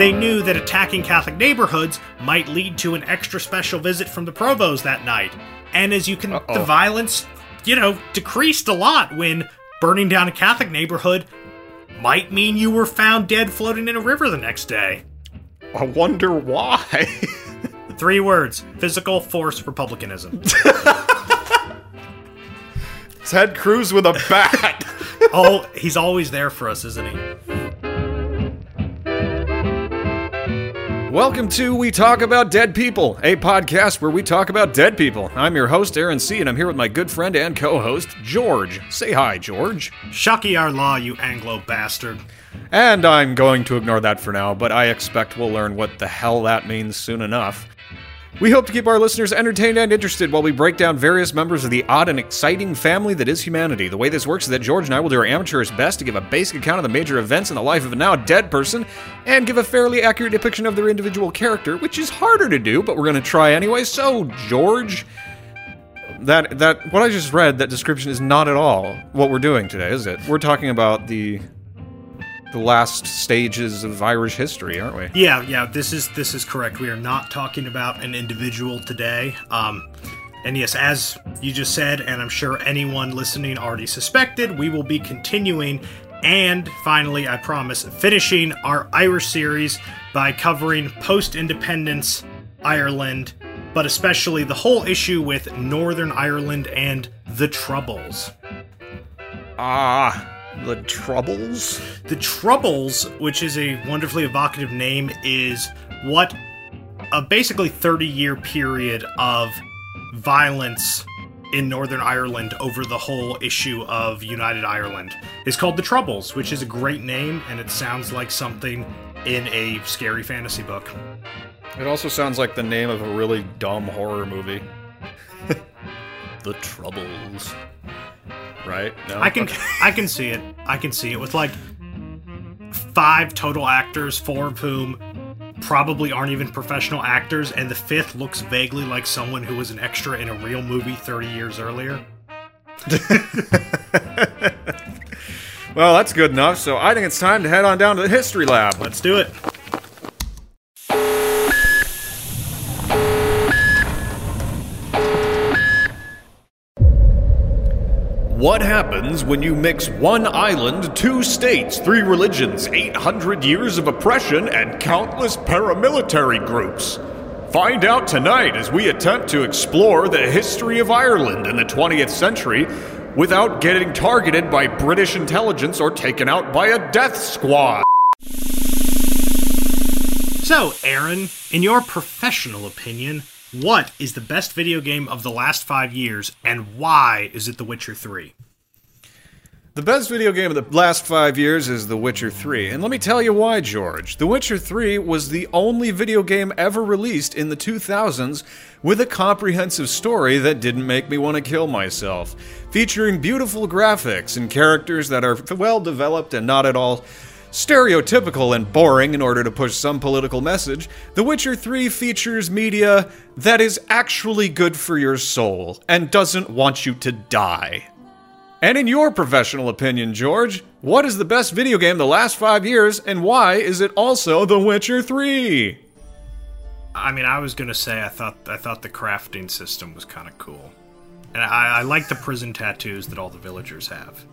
they knew that attacking Catholic neighborhoods might lead to an extra special visit from the provost that night. And as you can, Uh-oh. the violence, you know, decreased a lot when burning down a Catholic neighborhood might mean you were found dead floating in a river the next day. I wonder why. Three words physical force republicanism. Ted Cruz with a bat. oh, he's always there for us, isn't he? Welcome to We Talk About Dead People, a podcast where we talk about dead people. I'm your host, Aaron C., and I'm here with my good friend and co host, George. Say hi, George. Tiocfaidh ár lá, you Anglo bastard. And I'm going to ignore that for now, but I expect we'll learn what the hell that means soon enough. We hope to keep our listeners entertained and interested while we break down various members of the odd and exciting family that is humanity. The way this works is that George and I will do our amateurish best to give a basic account of the major events in the life of a now dead person and give a fairly accurate depiction of their individual character, which is harder to do, but we're going to try anyway. So, George, that that what I just read, that description is not at all what we're doing today, is it? We're talking about the the last stages of Irish history, aren't we? Yeah, yeah, this is this is correct. We are not talking about an individual today. Um and yes, as you just said, and I'm sure anyone listening already suspected, we will be continuing and finally, I promise, finishing our Irish series by covering post independence Ireland, but especially the whole issue with Northern Ireland and the Troubles. Ah, the Troubles? The Troubles, which is a wonderfully evocative name, is what a basically 30 year period of violence in Northern Ireland over the whole issue of United Ireland is called The Troubles, which is a great name and it sounds like something in a scary fantasy book. It also sounds like the name of a really dumb horror movie. the Troubles. Right? No? I can I can see it. I can see it with like five total actors, four of whom probably aren't even professional actors, and the fifth looks vaguely like someone who was an extra in a real movie 30 years earlier. Well, that's good enough, so I think it's time to head on down to the History Lab. Let's do it. What happens when you mix one island, two states, three religions, 800 years of oppression, and countless paramilitary groups? Find out tonight as we attempt to explore the history of Ireland in the 20th century without getting targeted by British intelligence or taken out by a death squad. So, Aaron, in your professional opinion, what is the best video game of the last five years, and why is it The Witcher 3? The best video game of the last five years is The Witcher 3, and let me tell you why, George. The Witcher 3 was the only video game ever released in the 2000s with a comprehensive story that didn't make me want to kill myself, featuring beautiful graphics and characters that are well developed and not at all stereotypical and boring in order to push some political message. The Witcher 3 features media that is actually good for your soul and doesn't want you to die. And in your professional opinion, George, what is the best video game the last five years, and why is it also The Witcher 3? I mean, I was gonna say I thought I thought the crafting system was kind of cool, and I, I like the prison tattoos that all the villagers have.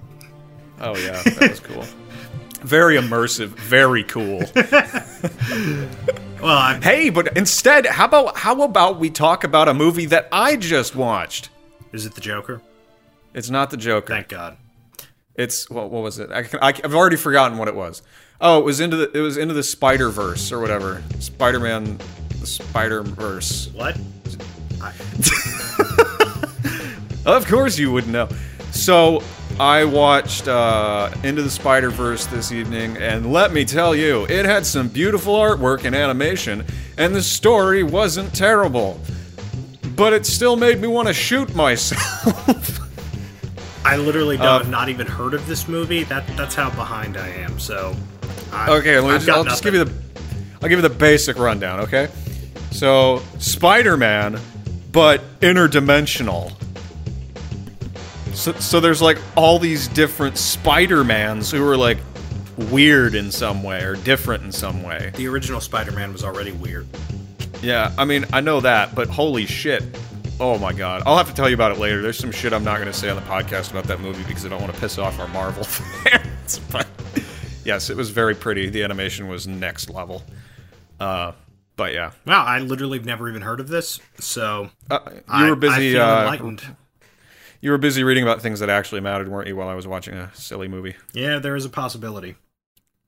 Oh, yeah, that was cool. Very immersive, very cool. Well, I, hey, but instead, how about how about we talk about a movie that I just watched? is it the Joker? It's not the Joker. Thank God. It's what, what was it? I, can- I, have already forgotten what it was. Oh, it was into the it was into the Spider Verse or whatever. Spider Man, the Spider Verse. What? Of course you wouldn't know. So I watched uh, Into the Spider Verse this evening, and let me tell you, it had some beautiful artwork and animation, and the story wasn't terrible. But it still made me want to shoot myself. I literally don't, Uh, have not even heard of this movie. That that's how behind I am. So. I, okay, let me I've just, I'll just give you the I'll give you the basic rundown. Okay, so Spider-Man, but interdimensional. So, so there's like all these different Spider-Mans who are like weird in some way or different in some way. The original Spider-Man was already weird. Yeah, I mean, I know that, but holy shit. Oh my god. I'll have to tell you about it later. There's some shit I'm not going to say on the podcast about that movie because I don't want to piss off our Marvel fans. but yes, it was very pretty. The animation was next level. Uh, but yeah. Wow, I literally have never even heard of this, so Uh, you were busy. I feel uh, enlightened. You were busy reading about things that actually mattered, weren't you? While I was watching a silly movie. Yeah, there is a possibility.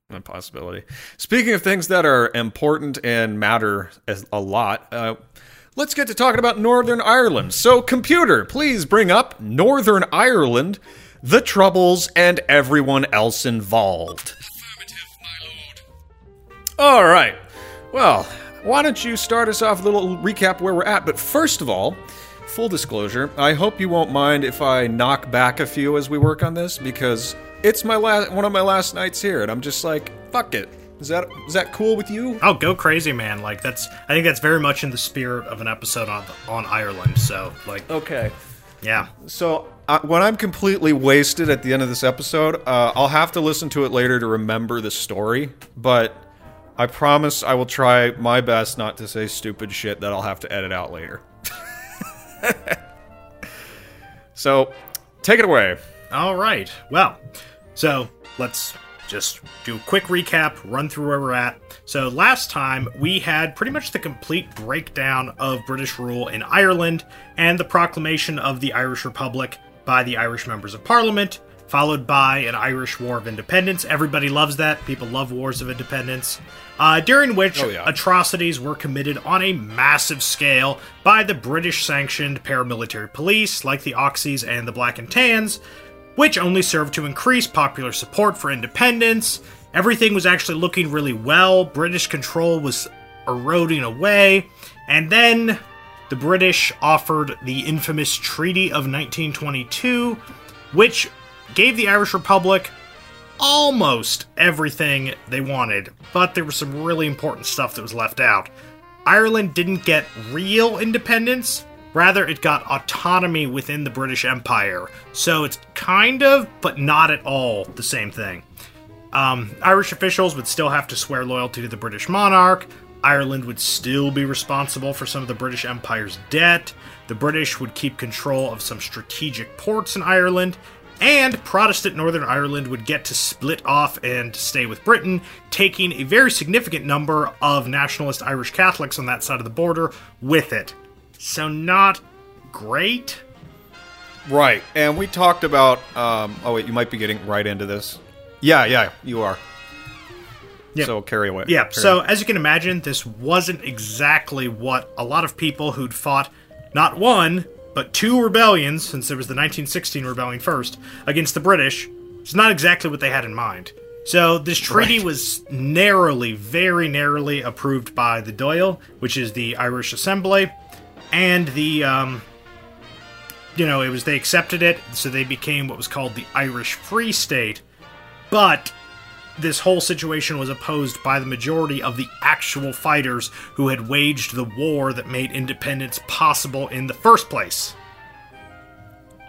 A possibility. Speaking of things that are important and matter as a lot, uh, let's get to talking about Northern Ireland. So, computer, please bring up Northern Ireland, the Troubles, and everyone else involved. All right. Well, why don't you start us off with a little recap where we're at? But first of all, full disclosure, I hope you won't mind if I knock back a few as we work on this because it's my last one of my last nights here, and I'm just like, fuck it. Is that is that cool with you? Oh, go crazy, man! Like that's I think that's very much in the spirit of an episode on on Ireland. So, like, Okay. yeah, So uh, when I'm completely wasted at the end of this episode, uh, I'll have to listen to it later to remember the story. But I promise I will try my best not to say stupid shit that I'll have to edit out later. so take it away. All right. Well, so let's just do a quick recap, run through where we're at. So, last time we had pretty much the complete breakdown of British rule in Ireland and the proclamation of the Irish Republic by the Irish members of Parliament, followed by an Irish War of Independence. Everybody loves that. People love wars of independence. Uh, during which Oh, yeah. atrocities were committed on a massive scale by the British sanctioned paramilitary police like the Auxies and the Black and Tans, which only served to increase popular support for independence. Everything was actually looking really well. British control was eroding away. And then the British offered the infamous Treaty of 1922, which gave the Irish Republic almost everything they wanted, but there was some really important stuff that was left out. Ireland didn't get real independence, rather, it got autonomy within the British Empire. So it's kind of, but not at all, the same thing. Um, Irish officials would still have to swear loyalty to the British monarch. Ireland would still be responsible for some of the British Empire's debt. The British would keep control of some strategic ports in Ireland. And Protestant Northern Ireland would get to split off and stay with Britain, taking a very significant number of nationalist Irish Catholics on that side of the border with it. So, not great. Right, and we talked about. Um, oh wait, you might be getting right into this. Yeah, yeah, you are. Yep. So carry away. Yeah, Carry so as you can imagine, this wasn't exactly what a lot of people who'd fought not one, but two rebellions, since there was the 1916 rebellion first, against the British, it's not exactly what they had in mind. So this treaty Right. was narrowly, very narrowly approved by the Dáil, which is the Irish Assembly, and the um, you know, it was they accepted it, so they became what was called the Irish Free State. But this whole situation was opposed by the majority of the actual fighters who had waged the war that made independence possible in the first place.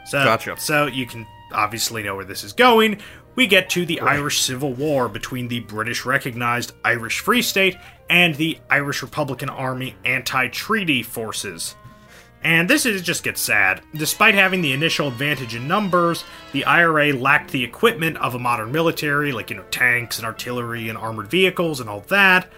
So, Gotcha. so you can obviously know where this is going. We get to the Irish Civil War between the British recognized Irish Free State and the Irish Republican Army anti treaty forces. And this is, just gets sad. Despite having the initial advantage in numbers, the IRA lacked the equipment of a modern military, like, you know, tanks and artillery and armored vehicles and all that,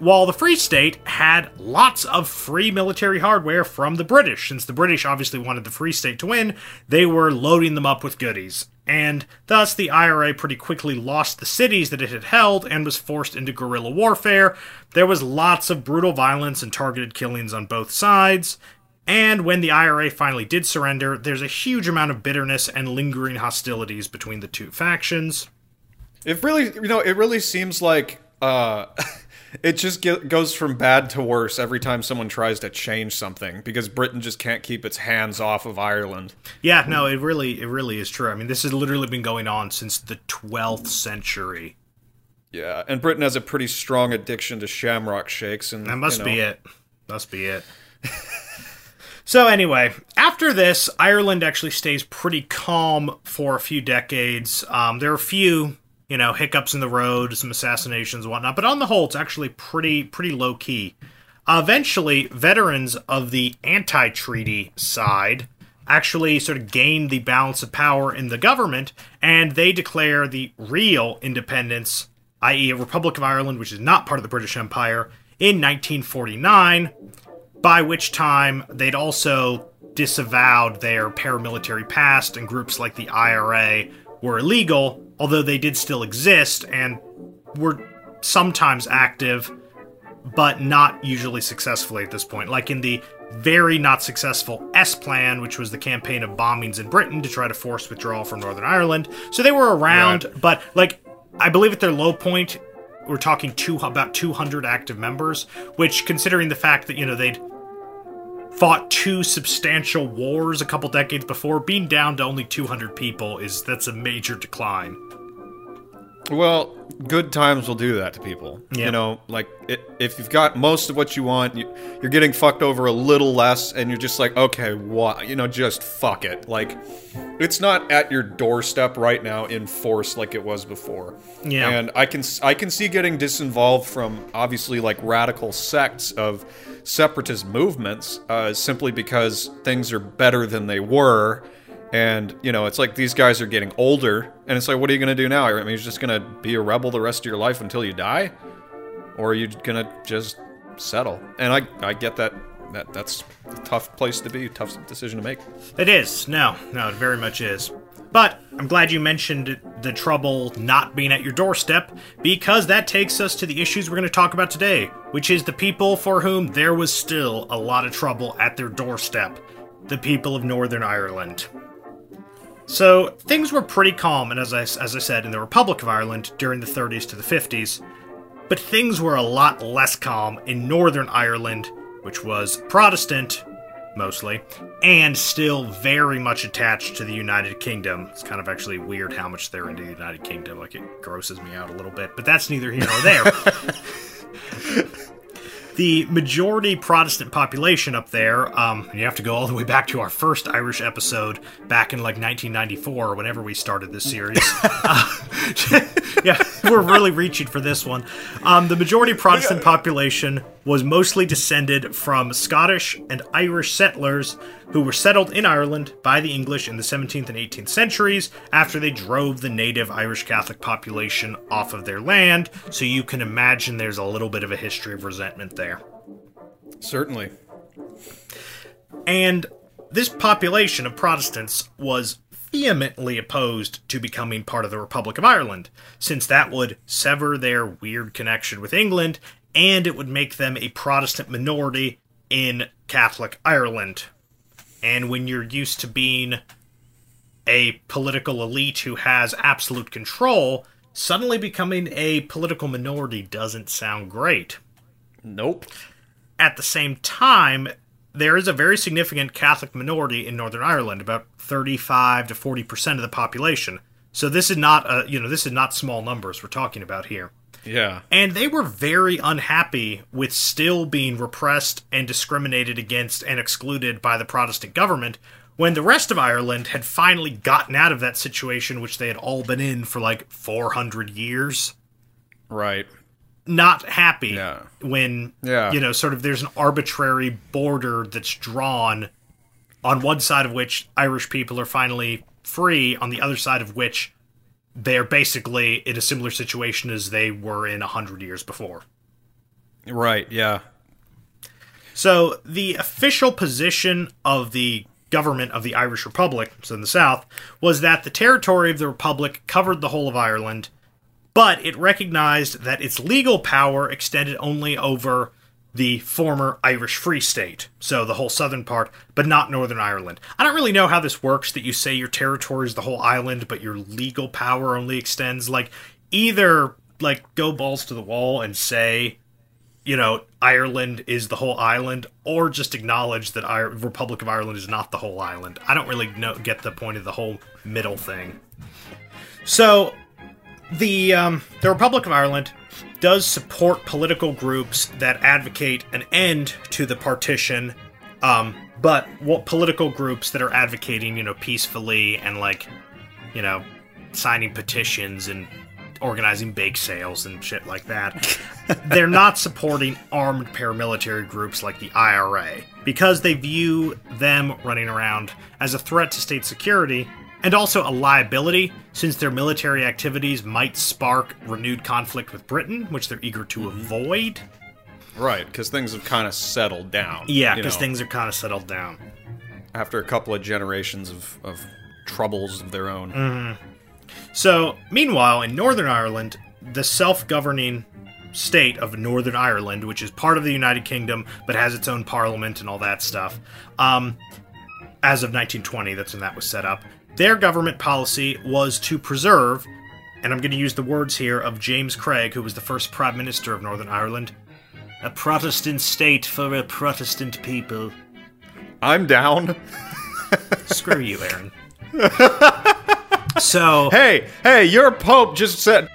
while the Free State had lots of free military hardware from the British. Since the British obviously wanted the Free State to win, they were loading them up with goodies. And thus, the IRA pretty quickly lost the cities that it had held and was forced into guerrilla warfare. There was lots of brutal violence and targeted killings on both sides. And when the IRA finally did surrender, there's a huge amount of bitterness and lingering hostilities between the two factions. It really, you know, it really seems like uh, it just get, goes from bad to worse every time someone tries to change something because Britain just can't keep its hands off of Ireland. Yeah, no, it really it really is true. I mean, this has literally been going on since the 12th century. Yeah, and Britain has a pretty strong addiction to shamrock shakes, and That must you be know, it. Must be it. so anyway, after this, Ireland actually stays pretty calm for a few decades. Um, there are a few you know, hiccups in the road, some assassinations and whatnot. But on the whole, it's actually pretty pretty low key. eventually, veterans of the anti-treaty side actually sort of gained the balance of power in the government, and they declare the real independence, i.e., a Republic of Ireland, which is not part of the British Empire, in 1949. By which time they'd also disavowed their paramilitary past, and groups like the IRA were illegal, although they did still exist and were sometimes active, but not usually successfully at this point. Like in the very not successful S Plan, which was the campaign of bombings in Britain to try to force withdrawal from Northern Ireland. So they were around, right. but like I believe at their low point, we're talking two about 200 active members, which considering the fact that you know they'd fought two substantial wars a couple decades before, being down to only 200 people is that's a major decline. Well, good times will do that to people. Yep. You know, like it, if you've got most of what you want, you, are getting fucked over a little less, and you're just like, okay, what? You know, just fuck it. Like, it's not at your doorstep right now in force like it was before. Yeah. And I can I can see getting disinvolved from obviously like radical sects of separatist movements uh, simply because things are better than they were and, you know, it's like these guys are getting older, and it's like, what are you going to do now? I mean, you're just going to be a rebel the rest of your life until you die? Or are you going to just settle? And I, I get that. That, that's a tough place to be, tough decision to make. It is. No, no, it very much is. But I'm glad you mentioned the trouble not being at your doorstep, because that takes us to the issues we're going to talk about today, which is the people for whom there was still a lot of trouble at their doorstep the people of Northern Ireland. So things were pretty calm, and as I, as I said, in the Republic of Ireland during the 30s to the 50s. But things were a lot less calm in Northern Ireland, which was Protestant, mostly, and still very much attached to the United Kingdom. It's kind of actually weird how much they're into the United Kingdom. Like, it grosses me out a little bit, but that's neither here nor there. the majority Protestant population up there, um, you have to go all the way back to our first Irish episode back in like 1994, whenever we started this series. uh, yeah, we're really reaching for this one. Um, the majority Protestant population was mostly descended from Scottish and Irish settlers who were settled in Ireland by the English in the 17th and 18th centuries after they drove the native Irish Catholic population off of their land. So you can imagine there's a little bit of a history of resentment there. Certainly. And this population of Protestants was vehemently opposed to becoming part of the Republic of Ireland, since that would sever their weird connection with England and it would make them a Protestant minority in Catholic Ireland. And when you're used to being a political elite who has absolute control, suddenly becoming a political minority doesn't sound great. Nope. At the same time, there is a very significant Catholic minority in Northern Ireland, about 35 to 40% of the population. So this is not a, you know, this is not small numbers we're talking about here. Yeah. And they were very unhappy with still being repressed and discriminated against and excluded by the Protestant government when the rest of Ireland had finally gotten out of that situation, which they had all been in for like 400 years. Right. Not happy yeah. when, yeah. you know, sort of there's an arbitrary border that's drawn on one side of which Irish people are finally free, on the other side of which they're basically in a similar situation as they were in a hundred years before. Right. Yeah. So the official position of the government of the Irish Republic, so in the south, was that the territory of the Republic covered the whole of Ireland, but it recognized that its legal power extended only over the former Irish Free State, so the whole southern part, but not Northern Ireland. I don't really know how this works that you say your territory is the whole island, but your legal power only extends like either like go balls to the wall and say, you know, Ireland is the whole island, or just acknowledge that I- Republic of Ireland is not the whole island. I don't really know, get the point of the whole middle thing. So, the um, the Republic of Ireland does support political groups that advocate an end to the partition, um, but what political groups that are advocating, you know, peacefully and like, you know, signing petitions and organizing bake sales and shit like that. They're not supporting armed paramilitary groups like the IRA because they view them running around as a threat to state security and also a liability since their military activities might spark renewed conflict with Britain, which they're eager to avoid. Right, because things have kind of settled down. Yeah, you because know, things are kind of settled down. after a couple of generations of, of troubles of their own. Mm. So, meanwhile, in Northern Ireland, the self governing state of Northern Ireland, which is part of the United Kingdom but has its own parliament and all that stuff, um, as of 1920, that's when that was set up, their government policy was to preserve, and I'm going to use the words here of James Craig, who was the first Prime Minister of Northern Ireland, a Protestant state for a Protestant people. I'm down. Screw you, Aaron. so. Hey, hey, your pope just said.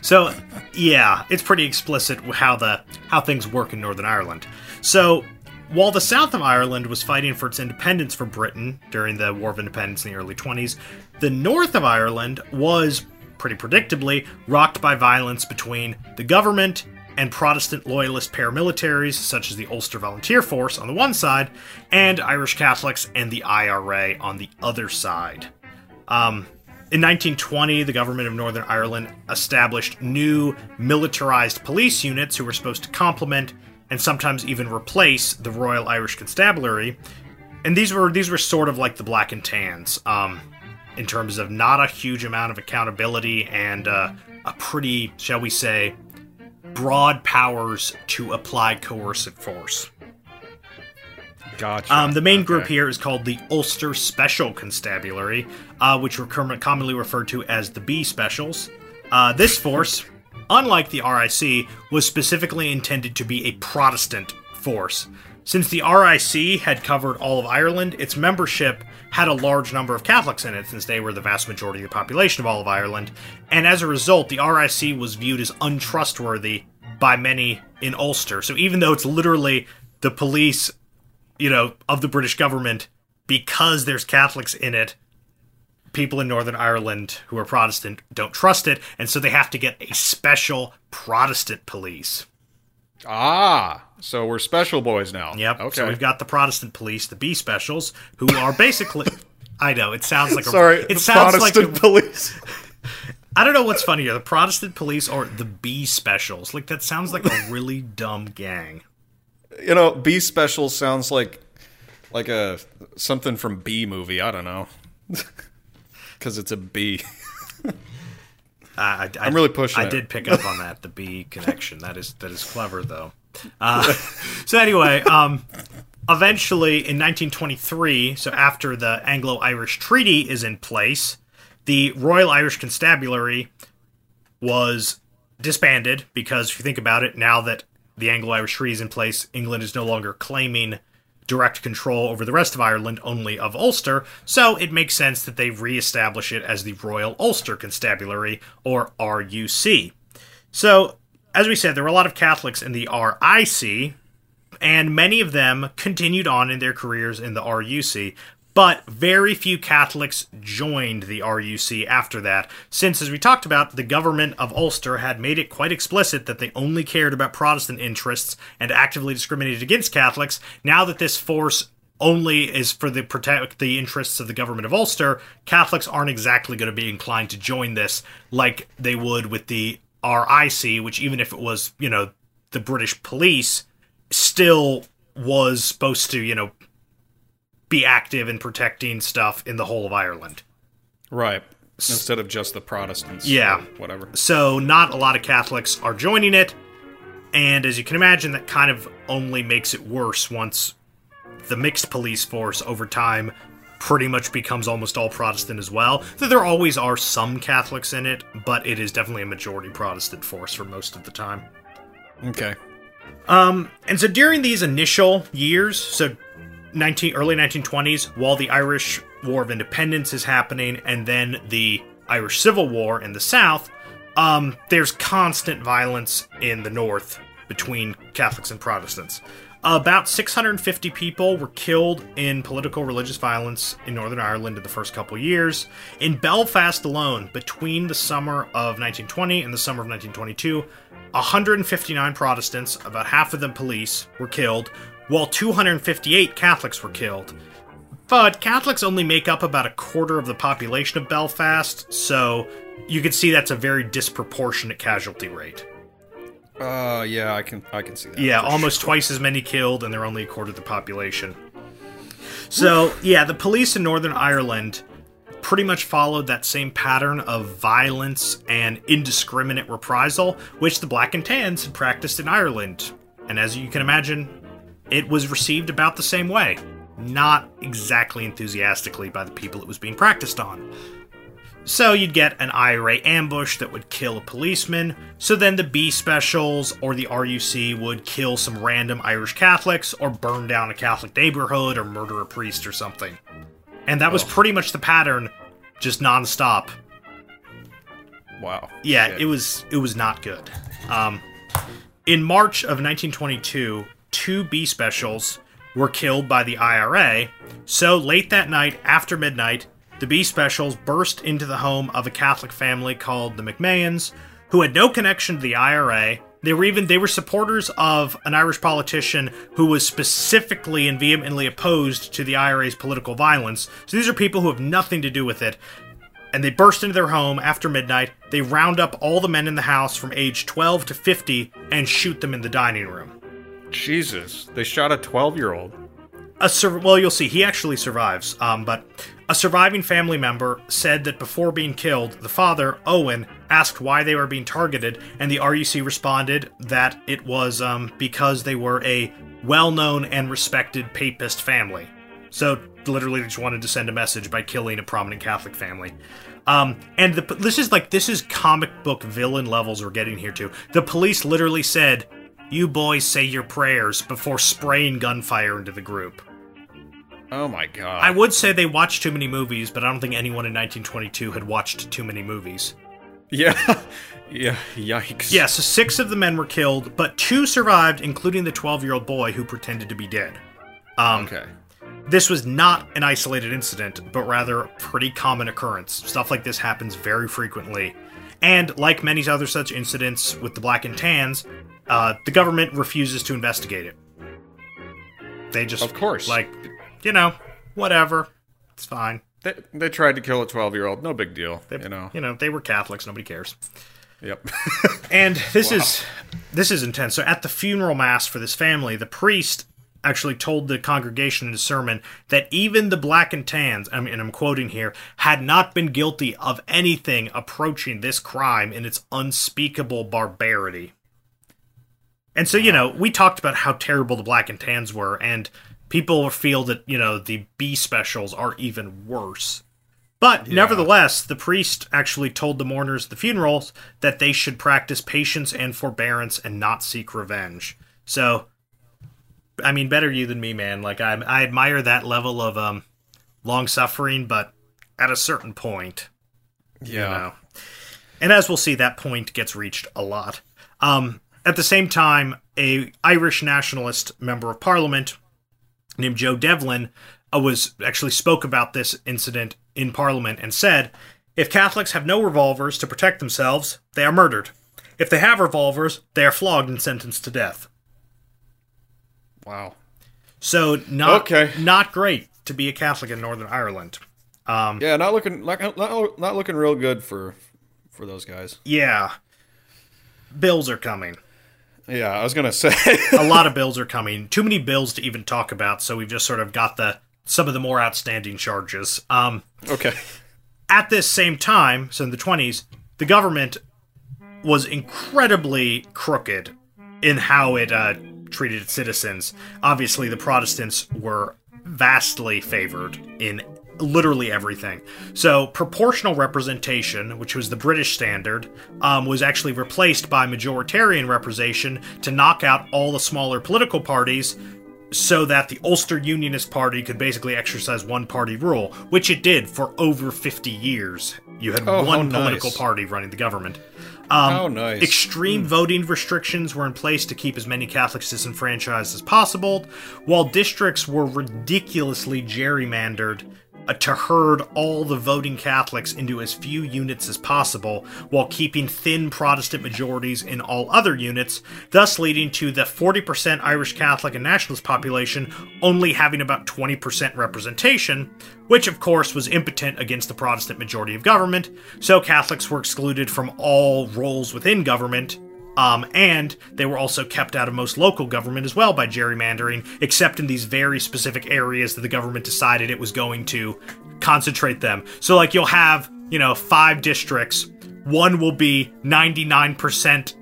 So, yeah, it's pretty explicit how the how things work in Northern Ireland. So, while the south of Ireland was fighting for its independence from Britain during the War of Independence in the early 20s, the north of Ireland was pretty predictably rocked by violence between the government and Protestant loyalist paramilitaries such as the Ulster Volunteer Force on the one side and Irish Catholics and the IRA on the other side. Um, in 1920, the government of Northern Ireland established new militarized police units who were supposed to complement and sometimes even replace the Royal Irish Constabulary. And these were these were sort of like the Black and Tans, um, in terms of not a huge amount of accountability and uh, a pretty, shall we say, broad powers to apply coercive force. Gotcha. Um, the main Okay. group here is called the Ulster Special Constabulary, uh, which were commonly referred to as the B Specials. Uh, this force, unlike the RIC, was specifically intended to be a Protestant force. Since the RIC had covered all of Ireland, its membership had a large number of Catholics in it, since they were the vast majority of the population of all of Ireland. And as a result, the RIC was viewed as untrustworthy by many in Ulster. So even though it's literally the police you know, of the British government because there's Catholics in it. People in Northern Ireland who are Protestant don't trust it, and so they have to get a special Protestant police. ah, so we're special boys now. Yep. Okay. So we've got the Protestant police, the B specials, who are basically. I know it sounds like a. Sorry, it sounds Protestant like a, police. I don't know what's funnier, the Protestant police or the B specials. Like that sounds like a really dumb gang. You know, B special sounds like like a something from B movie. I don't know. Because it's a B. I, I, I'm really pushing I it. did pick up on that, the B connection. That is that is clever, though. Uh, so anyway, um, eventually in 1923, so after the Anglo-Irish Treaty is in place, the Royal Irish Constabulary was disbanded because if you think about it, now that the Anglo-Irish Treaty is in place, England is no longer claiming direct control over the rest of Ireland, only of Ulster, so it makes sense that they re-establish it as the Royal Ulster Constabulary, or RUC. So, as we said, there were a lot of Catholics in the RIC, and many of them continued on in their careers in the RUC, but very few Catholics joined the RUC after that, since, as we talked about, the government of Ulster had made it quite explicit that they only cared about Protestant interests and actively discriminated against Catholics. Now that this force only is for the protect the interests of the government of Ulster, Catholics aren't exactly going to be inclined to join this like they would with the RIC, which even if it was, you know, the British police, still was supposed to, you know, be active in protecting stuff in the whole of Ireland. Right. Instead of just the Protestants. Yeah. Whatever. So, not a lot of Catholics are joining it, and as you can imagine, that kind of only makes it worse once the mixed police force over time pretty much becomes almost all Protestant as well. Though there always are some Catholics in it, but it is definitely a majority Protestant force for most of the time. Okay. Um, and so during these initial years, so 19 early 1920s, while the Irish War of Independence is happening, and then the Irish Civil War in the South, um, there's constant violence in the North between Catholics and Protestants. About 650 people were killed in political religious violence in Northern Ireland in the first couple years. In Belfast alone, between the summer of 1920 and the summer of 1922, 159 Protestants, about half of them police, were killed, while 258 Catholics were killed. But Catholics only make up about a quarter of the population of Belfast, so you can see that's a very disproportionate casualty rate. Uh, yeah, I can I can see that. Yeah, almost sure. twice as many killed, and they're only a quarter of the population. So, yeah, the police in Northern Ireland pretty much followed that same pattern of violence and indiscriminate reprisal, which the Black and Tans had practiced in Ireland. And as you can imagine, it was received about the same way. Not exactly enthusiastically by the people it was being practiced on. So you'd get an IRA ambush that would kill a policeman. So then the B specials or the RUC would kill some random Irish Catholics or burn down a Catholic neighborhood or murder a priest or something. And that was pretty much the pattern, just nonstop. Wow. Yeah, Shit. it was it was not good. Um, in March of 1922, two B specials were killed by the IRA. So late that night, after midnight, the B specials burst into the home of a Catholic family called the McMahons, who had no connection to the IRA. They were even they were supporters of an Irish politician who was specifically and vehemently opposed to the IRA's political violence. So these are people who have nothing to do with it and they burst into their home after midnight. They round up all the men in the house from age 12 to 50 and shoot them in the dining room. Jesus, they shot a 12 year old. A sur- well, you'll see, he actually survives. Um, but a surviving family member said that before being killed, the father, Owen, asked why they were being targeted, and the RUC responded that it was um, because they were a well known and respected papist family. So, literally, they just wanted to send a message by killing a prominent Catholic family. Um, and the, this is like, this is comic book villain levels we're getting here to. The police literally said, You boys say your prayers before spraying gunfire into the group. Oh my god. I would say they watched too many movies, but I don't think anyone in 1922 had watched too many movies. yeah. Yeah. Yikes. Yeah, so six of the men were killed, but two survived, including the 12 year old boy who pretended to be dead. Um, Okay. This was not an isolated incident, but rather a pretty common occurrence. Stuff like this happens very frequently. And like many other such incidents with the Black and Tans, uh, the government refuses to investigate it. They just, Of course. like, you know, whatever. It's fine. They, they tried to kill a 12 year old. No big deal. you know. You know, they were Catholics. Nobody cares. Yep. And this is this is intense. So at the funeral mass for this family, the priest actually told the congregation in his sermon that even the black and tans, I mean, and I'm quoting here, had not been guilty of anything approaching this crime in its unspeakable barbarity. And so, you know, we talked about how terrible the black and tans were, and people feel that, you know, the B specials are even worse. But nevertheless, the priest actually told the mourners at the funerals that they should practice patience and forbearance and not seek revenge. So, I mean, better you than me, man. Like I, I admire that level of um, long suffering, but at a certain point, yeah. you know. And as we'll see, that point gets reached a lot. Um, at the same time, a Irish nationalist member of parliament named Joe Devlin uh, was actually spoke about this incident in parliament and said, "If Catholics have no revolvers to protect themselves, they are murdered. If they have revolvers, they are flogged and sentenced to death." Wow. So not Okay. not great to be a Catholic in Northern Ireland. Um, Yeah, not looking like not, not looking real good for for those guys. yeah, bills are coming. Yeah, I was gonna say. a lot of bills are coming. Too many bills to even talk about, so we've just sort of got the some of the more outstanding charges. Um, okay. at this same time, so in the 20s, the government was incredibly crooked in how it uh, treated its citizens. Obviously, the Protestants were vastly favored in literally everything. So, proportional representation, which was the British standard, um, was actually replaced by majoritarian representation to knock out all the smaller political parties so that the Ulster Unionist Party could basically exercise one party rule, which it did for over 50 years You had Oh, one political nice. party running the government. Um, How nice. Extreme voting restrictions were in place to keep as many Catholics disenfranchised as possible, while districts were ridiculously gerrymandered Uh, to herd all the voting Catholics into as few units as possible, while keeping thin Protestant majorities in all other units, thus leading to the 40% Irish Catholic and nationalist population only having about 20% representation, which of course was impotent against the Protestant majority of government, so Catholics were excluded from all roles within government. Um, and they were also kept out of most local government as well by gerrymandering, except in these very specific areas that the government decided it was going to concentrate them. So, like, you'll have, you know, five districts. One will be 99%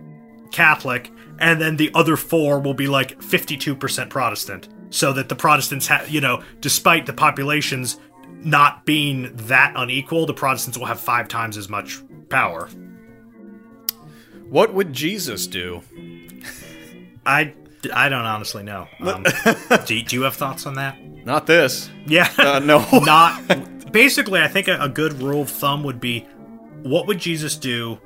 Catholic, and then the other four will be like 52% Protestant. So that the Protestants have, you know, despite the populations not being that unequal, the Protestants will have five times as much power. What would Jesus do? I, I don't honestly know. Um, do, do you have thoughts on that? Not this. Yeah. Uh, no. Not. Basically, I think a, a good rule of thumb would be what would Jesus do,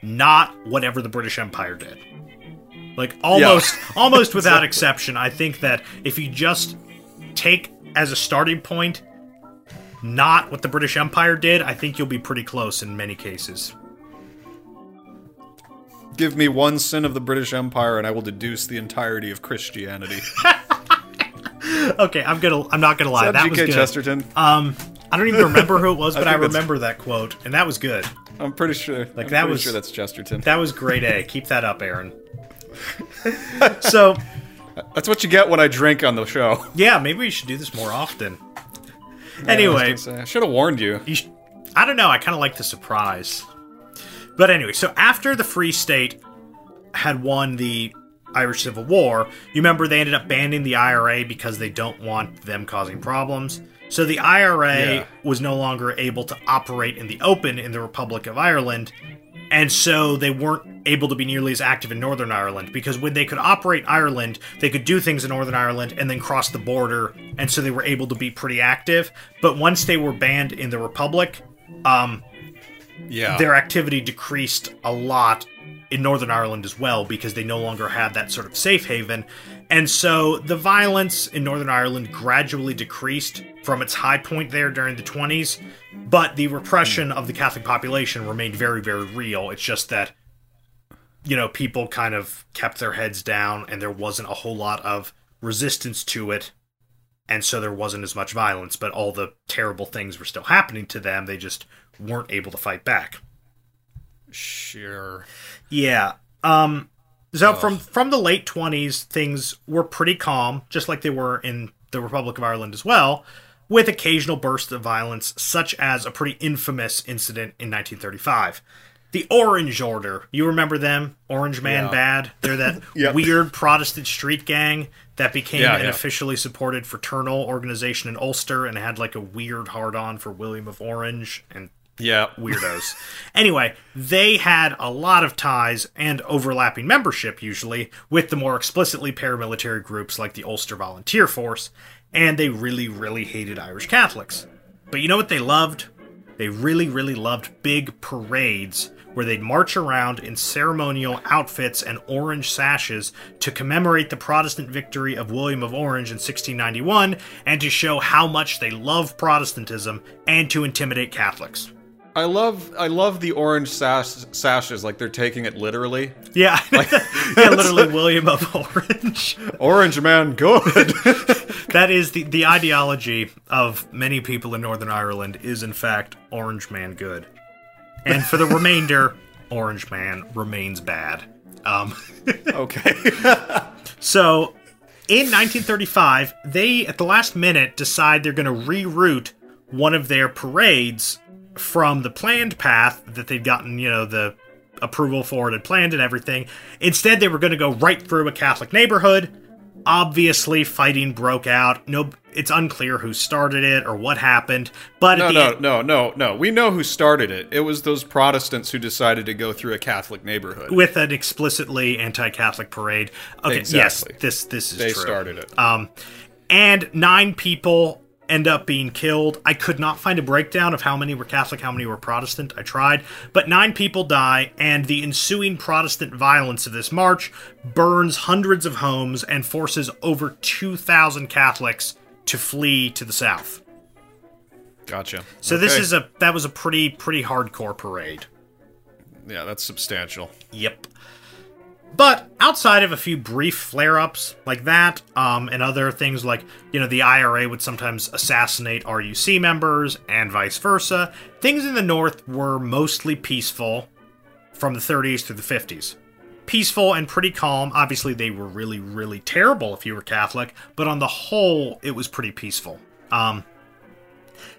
not whatever the British Empire did. Like almost almost without exception, I think that if you just take as a starting point not what the British Empire did, I think you'll be pretty close in many cases. Give me one sin of the British Empire and I will deduce the entirety of Christianity. Okay, I'm gonna I'm not gonna lie. That, that was good. Chesterton? Um I don't even remember who it was, but I, that's- remember that quote, and that was good. I'm pretty sure. Like I'm that pretty was- sure that's Chesterton. That was great A. Keep that up, Aaron. so That's what you get when I drink on the show. yeah, maybe we should do this more often. I Anyway, was I should have warned you. you sh- I don't know. I kind of like the surprise. But anyway, so after the Free State had won the Irish Civil War, you remember they ended up banning the IRA because they don't want them causing problems. So the IRA Yeah. was no longer able to operate in the open in the Republic of Ireland. And so they weren't able to be nearly as active in Northern Ireland because when they could operate Ireland, they could do things in Northern Ireland and then cross the border, and so they were able to be pretty active. But once they were banned in the Republic, um, Yeah. their activity decreased a lot in Northern Ireland as well because they no longer had that sort of safe haven. And so the violence in Northern Ireland gradually decreased from its high point there during the 20s, but the repression of the Catholic population remained very, very real. It's just that, you know, people kind of kept their heads down and there wasn't a whole lot of resistance to it. And so there wasn't as much violence, but all the terrible things were still happening to them. They just weren't able to fight back. Sure. Yeah. Um so from from the late 20s things were pretty calm just like they were in the Republic of Ireland as well with occasional bursts of violence such as a pretty infamous incident in 1935. The Orange Order. You remember them? Orange Man Yeah. Bad. They're that Yep. weird Protestant street gang that became Yeah, an yeah. officially supported fraternal organization in Ulster and had like a weird hard on for William of Orange and Yeah. weirdos. anyway, they had a lot of ties and overlapping membership, usually, with the more explicitly paramilitary groups like the Ulster Volunteer Force, and they really, really hated Irish Catholics. But you know what they loved? They really, really loved big parades where they'd march around in ceremonial outfits and orange sashes to commemorate the Protestant victory of William of Orange in 1691 and to show how much they love Protestantism and to intimidate Catholics. I love I love the orange sash, sashes like they're taking it literally. Yeah, yeah, literally William of Orange. Orange man, good. That is the the ideology of many people in Northern Ireland is in fact Orange Man good, and for the remainder, Orange Man remains bad. Um, okay. so, in 1935, they at the last minute decide they're going to reroute one of their parades from the planned path that they'd gotten, you know, the approval for it and planned and everything. Instead, they were going to go right through a Catholic neighborhood. Obviously, fighting broke out. No, it's unclear who started it or what happened. But No, no, end, no, no, no. We know who started it. It was those Protestants who decided to go through a Catholic neighborhood. with an explicitly anti-Catholic parade. Okay, Exactly. yes, this this is They true. started it. Um, and nine people end up being killed. I could not find a breakdown of how many were Catholic, how many were Protestant. I tried, but nine people die, and the ensuing Protestant violence of this march burns hundreds of homes and forces over 2,000 Catholics to flee to the south. Gotcha. So this is a that was a pretty pretty hardcore parade. yeah, that's substantial. Yep. But outside of a few brief flare ups like that, um, and other things like, you know, the IRA would sometimes assassinate RUC members and vice versa, things in the North were mostly peaceful from the 30s through the 50s. Peaceful and pretty calm. Obviously, they were really, really terrible if you were Catholic, but on the whole, it was pretty peaceful. Um,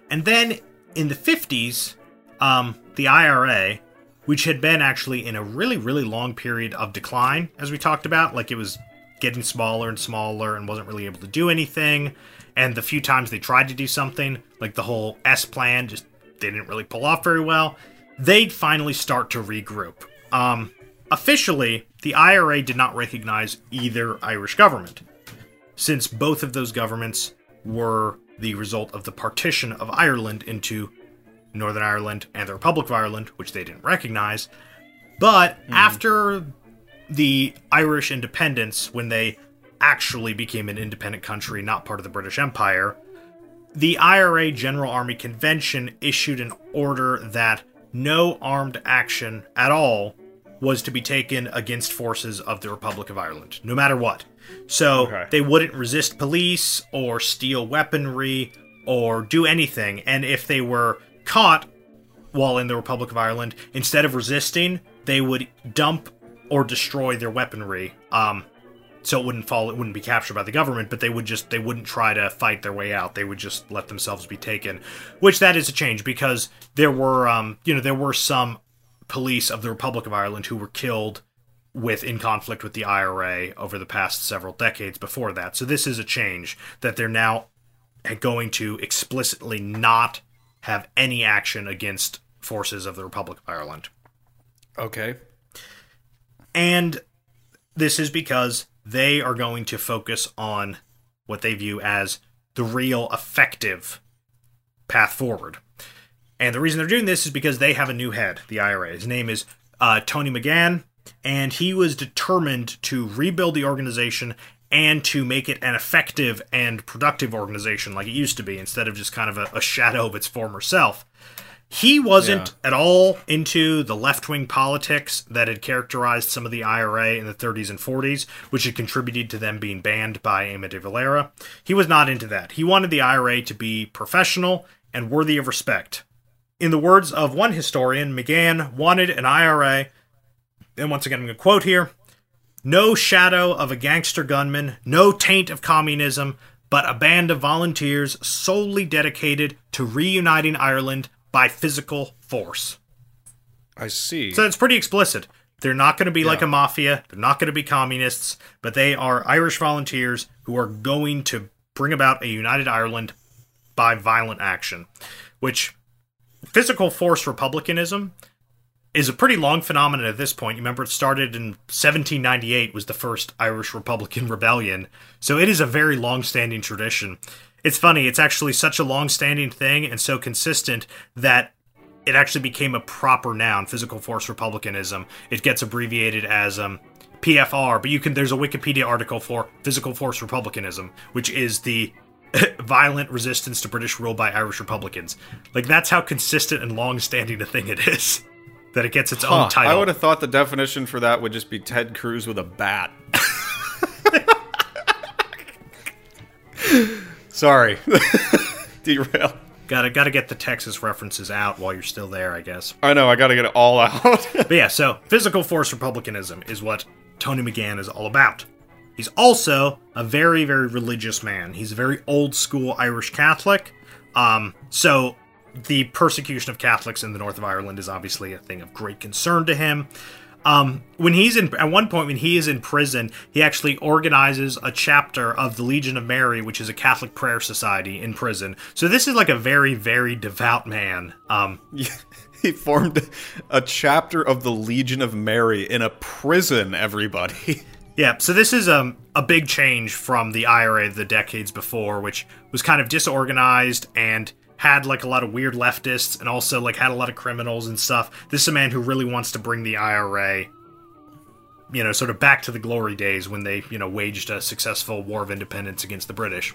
and then in the 50s, um, the IRA, which had been actually in a really, really long period of decline, as we talked about. Like it was getting smaller and smaller and wasn't really able to do anything. And the few times they tried to do something, like the whole S plan, just they didn't really pull off very well. They'd finally start to regroup. Um, officially, the IRA did not recognize either Irish government, since both of those governments were the result of the partition of Ireland into Northern Ireland and the Republic of Ireland, which they didn't recognize. But hmm. after the Irish independence, when they actually became an independent country, not part of the British Empire, the IRA General Army Convention issued an order that no armed action at all was to be taken against forces of the Republic of Ireland, no matter what. So Okay. they wouldn't resist police or steal weaponry or do anything. And if they were caught while in the Republic of Ireland, instead of resisting, they would dump or destroy their weaponry. Um, so it wouldn't fall, it wouldn't be captured by the government, but they would just, they wouldn't try to fight their way out. They would just let themselves be taken. Which that is a change because there were, um, you know, there were some police of the Republic of Ireland who were killed with in conflict with the IRA over the past several decades before that. So this is a change that they're now going to explicitly not have any action against forces of the Republic of Ireland. Okay. And this is because they are going to focus on what they view as the real effective path forward. And the reason they're doing this is because they have a new head, the IRA. His name is uh, Tony Magan, and he was determined to rebuild the organization and to make it an effective and productive organization like it used to be, instead of just kind of a, a shadow of its former self. He wasn't at all into the left wing politics that had characterized some of the IRA in the 30s and 40s, which had contributed to them being banned by Éamon de Valera. He was not into that. He wanted the IRA to be professional and worthy of respect. In the words of one historian, Magan wanted an IRA, and once again, I'm going to quote here no shadow of a gangster gunman, no taint of communism, but a band of volunteers solely dedicated to reuniting Ireland by physical force. I see. So it's pretty explicit. They're not going to be like a mafia, they're not going to be communists, but they are Irish volunteers who are going to bring about a united Ireland by violent action, which physical force republicanism is a pretty long phenomenon at this point. You remember it started in 1798 was the first Irish Republican rebellion. So it is a very long-standing tradition. It's funny, it's actually such a long-standing thing and so consistent that it actually became a proper noun, physical force republicanism. It gets abbreviated as um, PFR, but you can there's a Wikipedia article for physical force republicanism, which is the violent resistance to British rule by Irish Republicans. Like that's how consistent and long-standing a thing it is. That it gets its Huh, own title. I would have thought the definition for that would just be Ted Cruz with a bat. Sorry. Derail. Gotta gotta get the Texas references out while you're still there, I guess. I know, I gotta get it all out. But yeah, so physical force republicanism is what Tony Magan is all about. He's also a very, very religious man. He's a very old school Irish Catholic. Um, so the persecution of Catholics in the north of Ireland is obviously a thing of great concern to him. Um, when he's in, at one point when he is in prison, he actually organizes a chapter of the Legion of Mary, which is a Catholic prayer society in prison. So this is like a very, very devout man. Um, he formed a chapter of the Legion of Mary in a prison, everybody. Yeah, so this is um, a big change from the IRA the decades before, which was kind of disorganized and had like a lot of weird leftists and also like had a lot of criminals and stuff. This is a man who really wants to bring the IRA, you know, sort of back to the glory days when they, you know, waged a successful war of independence against the British.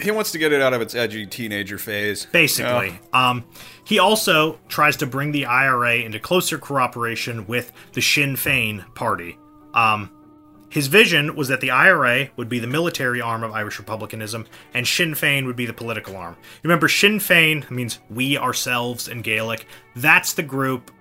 He wants to get it out of its edgy teenager phase. Basically. Um, he also tries to bring the IRA into closer cooperation with the Sinn Féin party. Um, his vision was that the IRA would be the military arm of Irish republicanism, and Sinn Féin would be the political arm. Remember, Sinn Féin means we ourselves in Gaelic. That's the group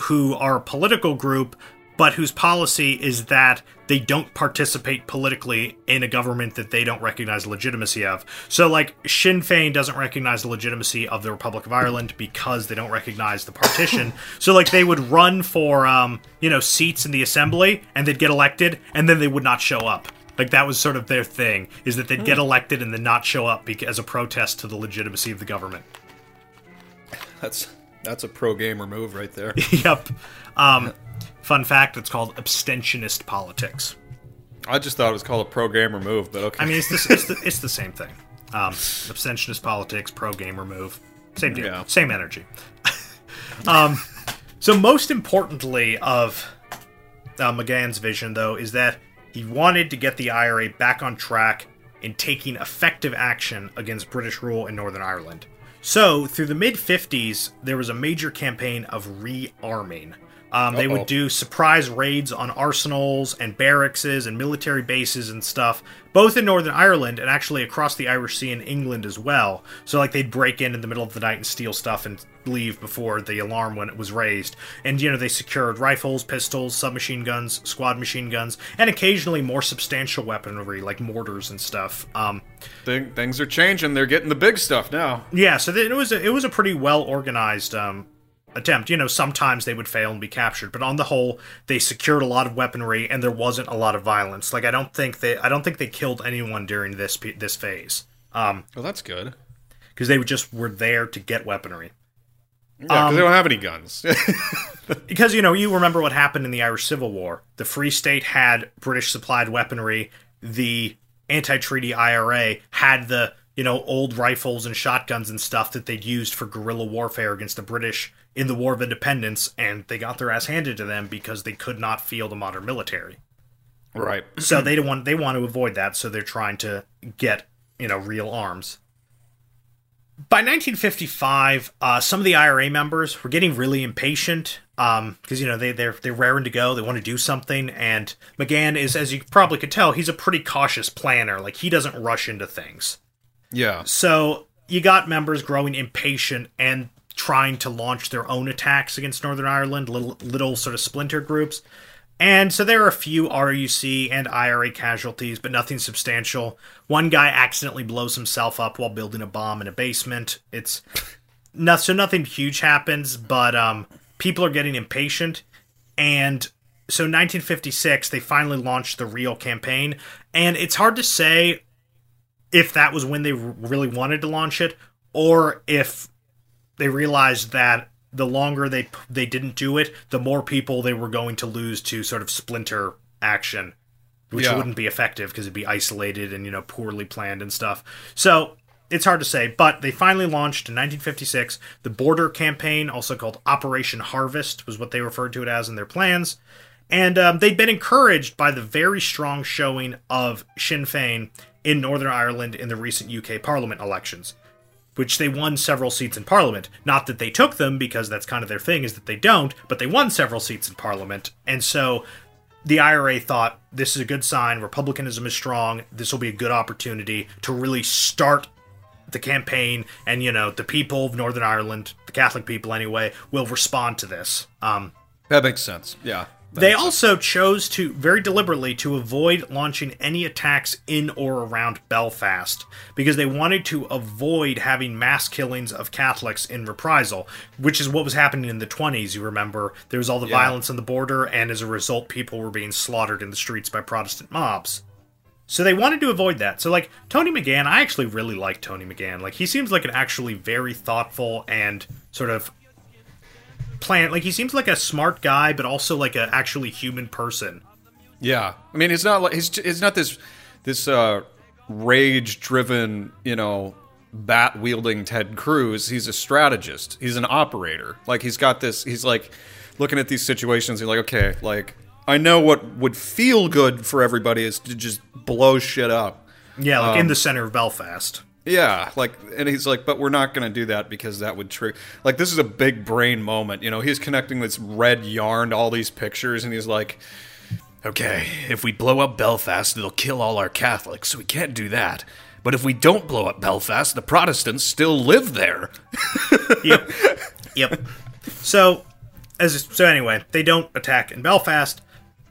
who are a political group, but whose policy is that they don't participate politically in a government that they don't recognize the legitimacy of. So, like, Sinn Féin doesn't recognize the legitimacy of the Republic of Ireland because they don't recognize the partition. so, like, they would run for, um, you know, seats in the assembly and they'd get elected and then they would not show up. Like that was sort of their thing, is that they'd get elected and then not show up bec- as a protest to the legitimacy of the government. That's that's a pro gamer move right there. yep. Um, fun fact: it's called abstentionist politics. I just thought it was called a pro gamer move, but okay. I mean, it's the, it's the, it's the same thing. Um, abstentionist politics, pro gamer move, same deal, Yeah. same energy. um, so most importantly of uh, Magan's vision, though, is that he wanted to get the IRA back on track in taking effective action against British rule in Northern Ireland. So, through the mid 50s, there was a major campaign of rearming. Um, they would do surprise raids on arsenals and barracks and military bases and stuff, both in Northern Ireland and actually across the Irish Sea in England as well. So, like, they'd break in in the middle of the night and steal stuff and leave before the alarm when it was raised. And, you know, they secured rifles, pistols, submachine guns, squad machine guns, and occasionally more substantial weaponry like mortars and stuff. Um, Thing, things are changing. They're getting the big stuff now. yeah, so th- it was a, it was a pretty well organized um, attempt. You know, sometimes they would fail and be captured, but on the whole, they secured a lot of weaponry and there wasn't a lot of violence. Like I don't think they I don't think they killed anyone during this this phase. Um, Well, that's good. because they just were there to get weaponry. Yeah, 'cause Um, they don't have any guns. Because you know, you remember what happened in the Irish Civil War. The Free State had British supplied weaponry. The anti-treaty IRA had the you know old rifles and shotguns and stuff that they'd used for guerrilla warfare against the British in the War of Independence, and they got their ass handed to them because they could not field a modern military. right. So they don't want they want to avoid that. So they're trying to get you know real arms. By 1955, uh, some of the IRA members were getting really impatient because you know they they're they're raring to go. They want to do something, and Magan is, as you probably could tell, he's a pretty cautious planner. Like he doesn't rush into things. Yeah. So you got members growing impatient and trying to launch their own attacks against Northern Ireland, little little sort of splinter groups. And so there are a few RUC and IRA casualties, but nothing substantial. One guy accidentally blows himself up while building a bomb in a basement. It's not so nothing huge happens, but um, people are getting impatient, and so 1956 they finally launched the real campaign, and it's hard to say if that was when they really wanted to launch it or if they realized that the longer they they didn't do it the more people they were going to lose to sort of splinter action which Yeah. wouldn't be effective because it'd be isolated and you know poorly planned and stuff. So it's hard to say but they finally launched in 1956 the border campaign also called operation harvest was what they referred to it as in their plans. And um, they'd been encouraged by the very strong showing of Sinn Féin in Northern Ireland in the recent UK Parliament elections, which they won several seats in Parliament. Not that they took them, because that's kind of their thing, is that they don't, but they won several seats in Parliament. And so the IRA thought this is a good sign, Republicanism is strong, this will be a good opportunity to really start the campaign, and, you know, the people of Northern Ireland, the Catholic people anyway, will respond to this. Um, That makes sense. Yeah. They also chose to very deliberately to avoid launching any attacks in or around Belfast because they wanted to avoid having mass killings of Catholics in reprisal, which is what was happening in the 20s. You remember there was all the Yeah. violence on the border, and as a result, people were being slaughtered in the streets by Protestant mobs. So they wanted to avoid that. So like Tony Magan, I actually really like Tony Magan. Like he seems like an actually very thoughtful and sort of plan like he seems like a smart guy but also like a actually human person Yeah, I mean, it's not like he's it's not this this uh, rage driven, you know, bat wielding Ted Cruz. He's a strategist. He's an operator. Like he's got this. He's like looking at these situations. He's like, okay, like I know what would feel good for everybody is to just blow shit up. Yeah, like Um, in the center of Belfast. Yeah, like, and he's like, but we're not going to do that because that would trigger. Like, this is a big brain moment. You know, he's connecting this red yarn to all these pictures, and he's like, okay, if we blow up Belfast, it'll kill all our Catholics, so we can't do that. But if we don't blow up Belfast, the Protestants still live there. yep. Yep. So, as so anyway, they don't attack in Belfast,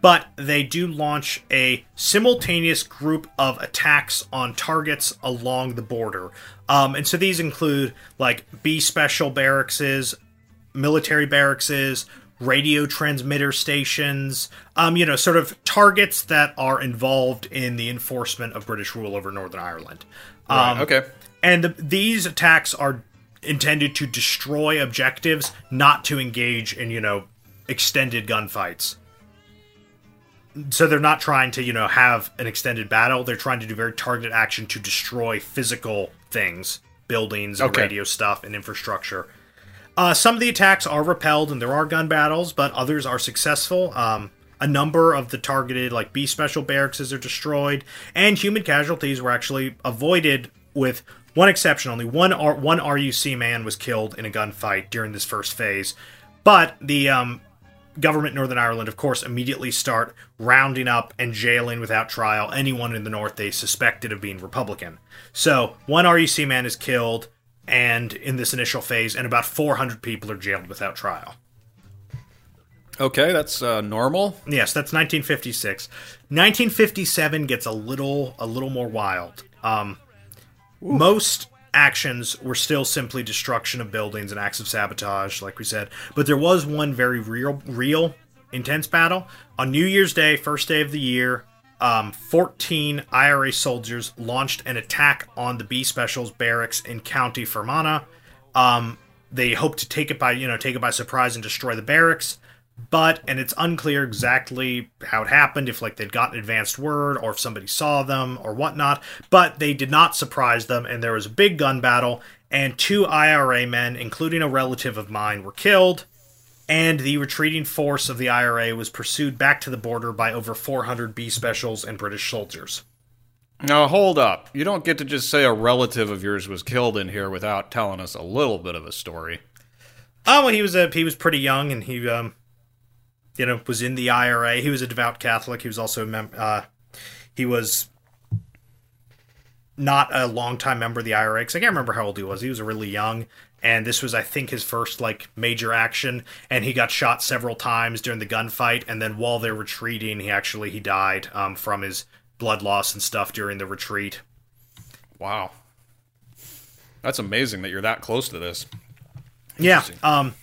but they do launch a simultaneous group of attacks on targets along the border. Um, and so these include like B special barracks, military barracks, radio transmitter stations, um, you know, sort of targets that are involved in the enforcement of British rule over Northern Ireland. Um, okay. and the, these attacks are intended to destroy objectives, not to engage in, you know, extended gunfights. So they're not trying to, you know, have an extended battle. They're trying to do very targeted action to destroy physical things, buildings, and Okay. radio stuff, and infrastructure. Uh, some of the attacks are repelled, and there are gun battles, but others are successful. Um, a number of the targeted, like B special barracks, are destroyed, and human casualties were actually avoided, with one exception. Only one R- one RUC man was killed in a gunfight during this first phase, but the um, government Northern Ireland, of course, immediately start rounding up and jailing without trial anyone in the north they suspected of being Republican. So one RUC man is killed, and in this initial phase, and about 400 people are jailed without trial. Okay, that's uh, normal. Yes, that's 1956. 1957 gets a little a little more wild. Um, most actions were still simply destruction of buildings and acts of sabotage, like we said. But there was one very real, real, intense battle on New Year's Day, first day of the year. Um, 14 IRA soldiers launched an attack on the B Specials barracks in County Fermanagh. Um, they hoped to take it by, you know, take it by surprise and destroy the barracks but and it's unclear exactly how it happened if like they'd gotten advanced word or if somebody saw them or whatnot but they did not surprise them and there was a big gun battle and two ira men including a relative of mine were killed and the retreating force of the ira was pursued back to the border by over 400 b specials and british soldiers Now, hold up. You don't get to just say a relative of yours was killed in here without telling us a little bit of a story. oh well he was a he was pretty young and he um you know was in the ira he was a devout catholic he was also a mem- uh he was not a longtime member of the IRA because I can't remember how old he was. He was really young, and this was, I think, his first like major action. And he got shot several times during the gunfight, and then while they're retreating, he actually he died um, from his blood loss and stuff during the retreat. Wow. That's amazing that you're that close to this. Yeah. Um,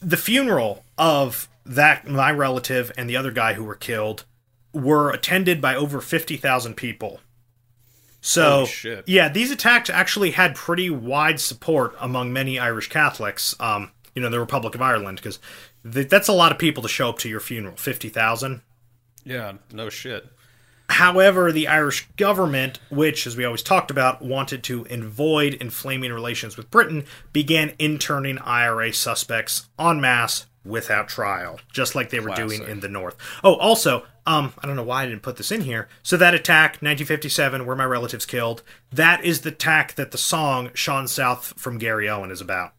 the funeral of that my relative and the other guy who were killed were attended by over fifty thousand people. So yeah, these attacks actually had pretty wide support among many Irish Catholics. Um, you know, the Republic of Ireland, because th- that's a lot of people to show up to your funeral. Fifty thousand. Yeah, no shit. However, the Irish government, which, as we always talked about, wanted to avoid inflaming relations with Britain, began interning IRA suspects en masse without trial, just like they were doing in the North. Oh, also, um, I don't know why I didn't put this in here. So that attack, 1957, where my relatives killed, that is the attack that the song "Sean South" from Garryowen is about.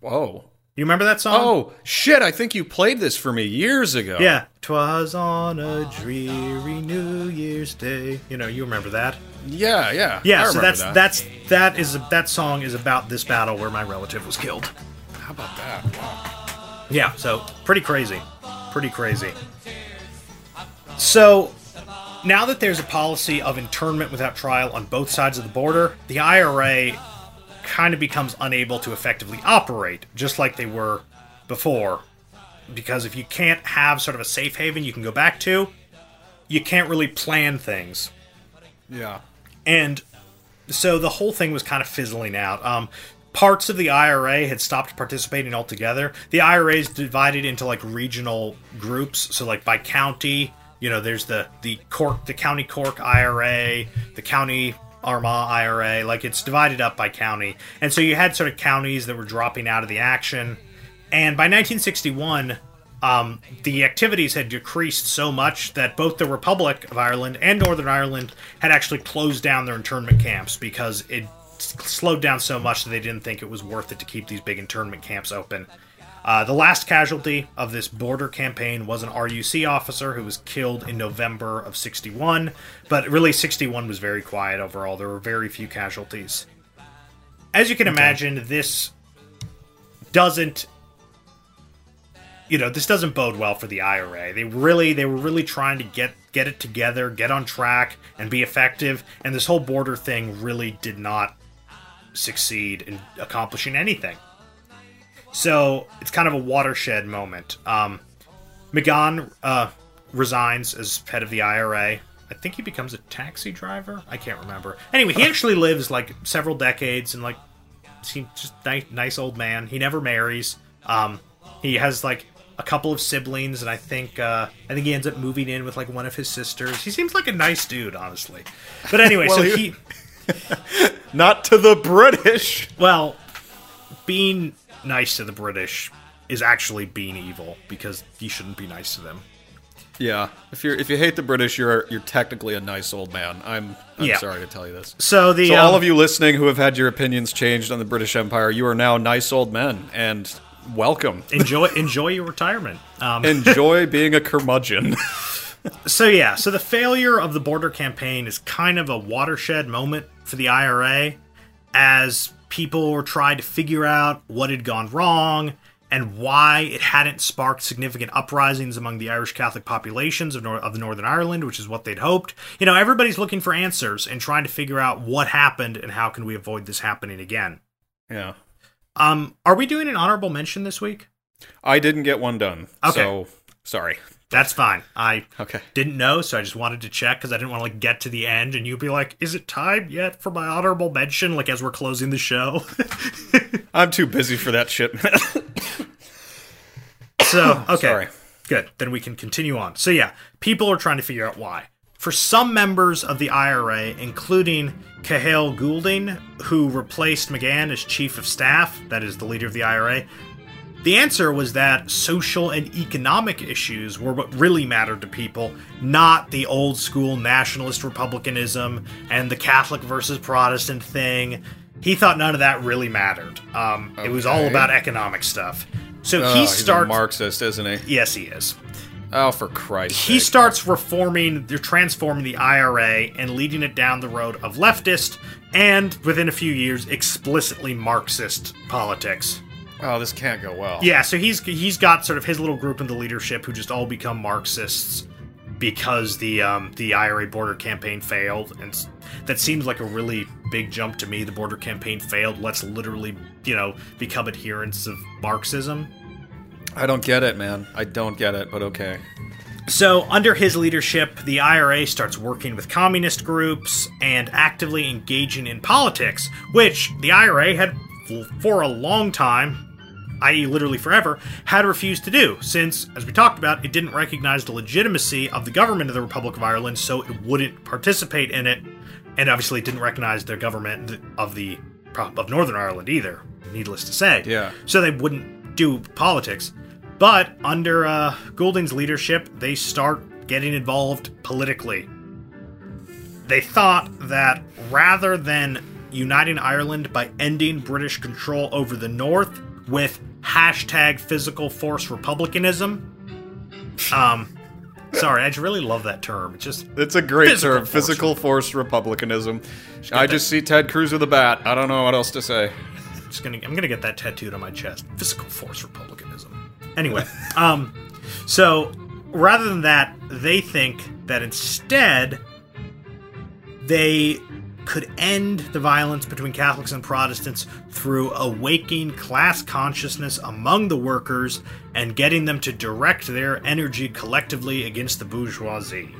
Whoa. You remember that song? Oh, shit, I think you played this for me years ago. Yeah. Twas on a dreary New Year's Day. You know, you remember that. Yeah, yeah. I Yeah, so that's that. that's that is that song is about this battle where my relative was killed. How about that? Wow. Yeah, so pretty crazy. Pretty crazy. So now that there's a policy of internment without trial on both sides of the border, the IRA kind of becomes unable to effectively operate, just like they were before. Because if you can't have sort of a safe haven you can go back to, you can't really plan things. Yeah. And so the whole thing was kind of fizzling out. Um, parts of the IRA had stopped participating altogether. The IRA is divided into like regional groups. So like by county, you know, there's the the Cork, the county Cork IRA, the county Armagh IRA. Like it's divided up by county, and so you had sort of counties that were dropping out of the action. And by 1961, um, the activities had decreased so much that both the Republic of Ireland and Northern Ireland had actually closed down their internment camps because it slowed down so much that they didn't think it was worth it to keep these big internment camps open. Uh, the last casualty of this border campaign was an RUC officer who was killed in November of 61, but really 61 was very quiet overall. There were very few casualties. As you can okay. imagine, this doesn't you know, this doesn't bode well for the IRA. They really they were really trying to get get it together, get on track and be effective, and this whole border thing really did not succeed in accomplishing anything. So, it's kind of a watershed moment. Um McGahan uh, resigns as head of the IRA. I think he becomes a taxi driver. I can't remember. Anyway, he actually lives like several decades and like he's just nice, nice old man. He never marries. Um, he has like a couple of siblings, and I think uh, I think he ends up moving in with like one of his sisters. He seems like a nice dude, honestly. But anyway, well, so he not to the British. Well, being nice to the British is actually being evil because you shouldn't be nice to them. Yeah, if you're if you hate the British, you're you're technically a nice old man. I'm I'm yeah. sorry to tell you this. So the so um, all of you listening who have had your opinions changed on the British Empire, you are now nice old men, and welcome. enjoy enjoy your retirement. Um, enjoy being a curmudgeon. so yeah, so the failure of the border campaign is kind of a watershed moment for the IRA as people were trying to figure out what had gone wrong and why it hadn't sparked significant uprisings among the Irish Catholic populations of, Nor- of Northern Ireland, which is what they'd hoped. You know, everybody's looking for answers and trying to figure out what happened and how can we avoid this happening again. Yeah. Um, are we doing an honorable mention this week? I didn't get one done. Okay. So sorry. That's fine. I okay. didn't know, so I just wanted to check because I didn't want to like get to the end and you'd be like, "Is it time yet for my honorable mention?" Like as we're closing the show. I'm too busy for that shit. so okay, Sorry. good. Then we can continue on. So yeah, people are trying to figure out why. For some members of the IRA, including Cathal Goulding, who replaced McGahan as chief of staff, that is the leader of the IRA, the answer was that social and economic issues were what really mattered to people, not the old school nationalist republicanism and the Catholic versus Protestant thing. He thought none of that really mattered. Um, okay. It was all about economic stuff. So oh, he starts Marxist, isn't he? Yes, he is. Oh, for Christ! He sake. starts reforming, transforming the IRA and leading it down the road of leftist and, within a few years, explicitly Marxist politics. Oh, this can't go well. Yeah, so he's he's got sort of his little group in the leadership who just all become Marxists because the um, the IRA border campaign failed, and that seems like a really big jump to me. The border campaign failed. Let's literally, you know, become adherents of Marxism. I don't get it, man. I don't get it, but okay. So, under his leadership, the IRA starts working with communist groups and actively engaging in politics, which the IRA had, for a long time, i.e., literally forever, had refused to do, since, as we talked about, it didn't recognize the legitimacy of the government of the Republic of Ireland, so it wouldn't participate in it, and obviously it didn't recognize the government of the of Northern Ireland either. Needless to say, yeah. So they wouldn't do politics. But under uh, Goulding's leadership, they start getting involved politically. They thought that rather than uniting Ireland by ending British control over the North with hashtag physical force republicanism, um, sorry, I just really love that term. It's just it's a great physical term, force. physical force republicanism. I just see Ted Cruz with a bat. I don't know what else to say. I'm just gonna I'm gonna get that tattooed on my chest. Physical force republicanism. Anyway, um, so rather than that, they think that instead they could end the violence between Catholics and Protestants through awakening class consciousness among the workers and getting them to direct their energy collectively against the bourgeoisie.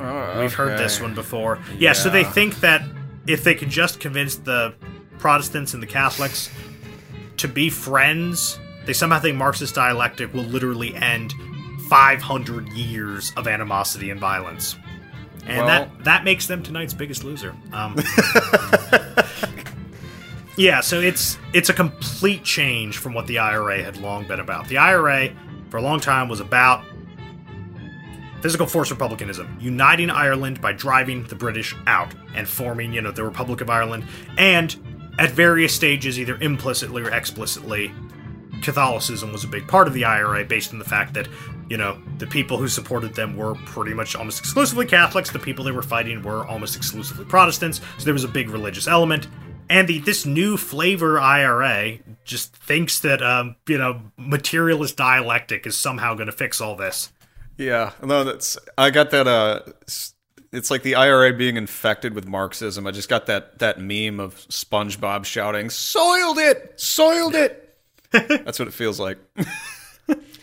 Oh, okay. We've heard this one before. Yeah. yeah, so they think that if they can just convince the Protestants and the Catholics to be friends, they somehow think Marxist dialectic will literally end 500 years of animosity and violence. And Well- that that makes them tonight's biggest loser. Um, yeah, so it's it's a complete change from what the IRA had long been about. The IRA, for a long time, was about physical force republicanism, uniting Ireland by driving the British out and forming, you know, the Republic of Ireland, and at various stages, either implicitly or explicitly, Catholicism was a big part of the IRA based on the fact that, you know, the people who supported them were pretty much almost exclusively Catholics, the people they were fighting were almost exclusively Protestants, so there was a big religious element. And the, this new flavor IRA just thinks that, um, you know, materialist dialectic is somehow going to fix all this. Yeah, no, that's I got that. Uh, it's like the IRA being infected with Marxism. I just got that that meme of SpongeBob shouting, "Soiled it, soiled it." that's what it feels like.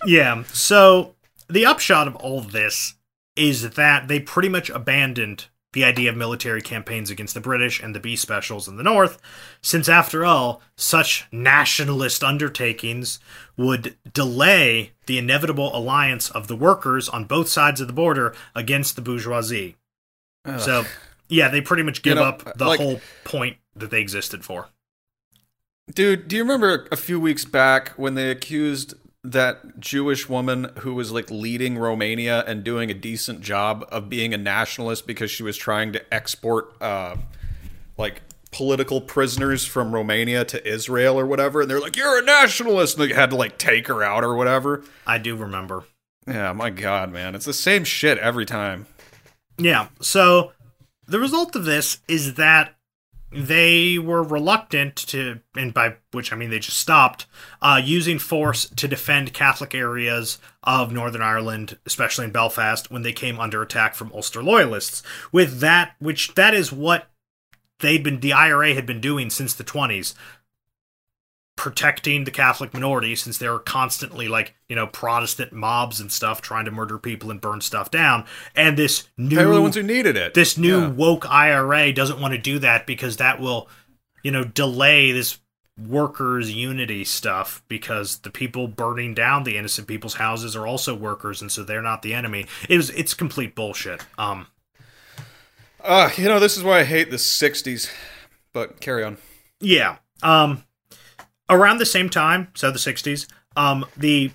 Yeah. So the upshot of all this is that they pretty much abandoned the idea of military campaigns against the British and the B specials in the North, since after all, such nationalist undertakings would delay the inevitable alliance of the workers on both sides of the border against the bourgeoisie. So, yeah, they pretty much give know, up the like- whole point that they existed for. Dude, do you remember a few weeks back when they accused that Jewish woman who was like leading Romania and doing a decent job of being a nationalist because she was trying to export uh like political prisoners from Romania to Israel or whatever and they're like you're a nationalist and they had to like take her out or whatever. I do remember. Yeah, my god, man. It's the same shit every time. Yeah. So the result of this is that they were reluctant to, and by which I mean they just stopped, uh, using force to defend Catholic areas of Northern Ireland, especially in Belfast, when they came under attack from Ulster loyalists. With that, which that is what they'd been, the IRA had been doing since the 20s. Protecting the Catholic minority since there are constantly like, you know, Protestant mobs and stuff trying to murder people and burn stuff down. And this new They were the ones who needed it. this new Yeah. woke IRA doesn't want to do that because that will, you know, delay this workers unity stuff because the people burning down the innocent people's houses are also workers and so they're not the enemy. It was it's complete bullshit. Um Uh, you know, this is why I hate the 60s. But carry on. yeah. Um around the same time, so the 60s, um the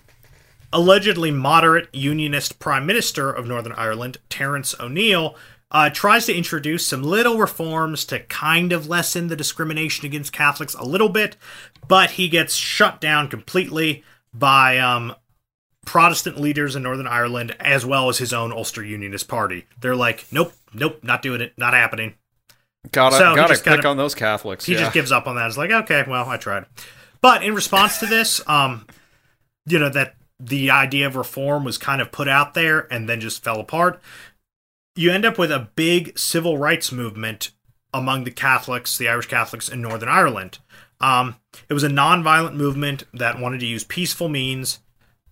allegedly moderate unionist prime minister of Northern Ireland, Terence O'Neill, uh, tries to introduce some little reforms to kind of lessen the discrimination against Catholics a little bit, but he gets shut down completely by um, Protestant leaders in Northern Ireland as well as his own Ulster Unionist Party. They're like, nope, nope, not doing it, not happening. Gotta So gotta gotta- on those Catholics. He yeah. just gives up on that. It's like, okay, well, I tried. But in response to this, um, you know, that the idea of reform was kind of put out there and then just fell apart. You end up with a big civil rights movement among the Catholics, the Irish Catholics in Northern Ireland. Um, it was a nonviolent movement that wanted to use peaceful means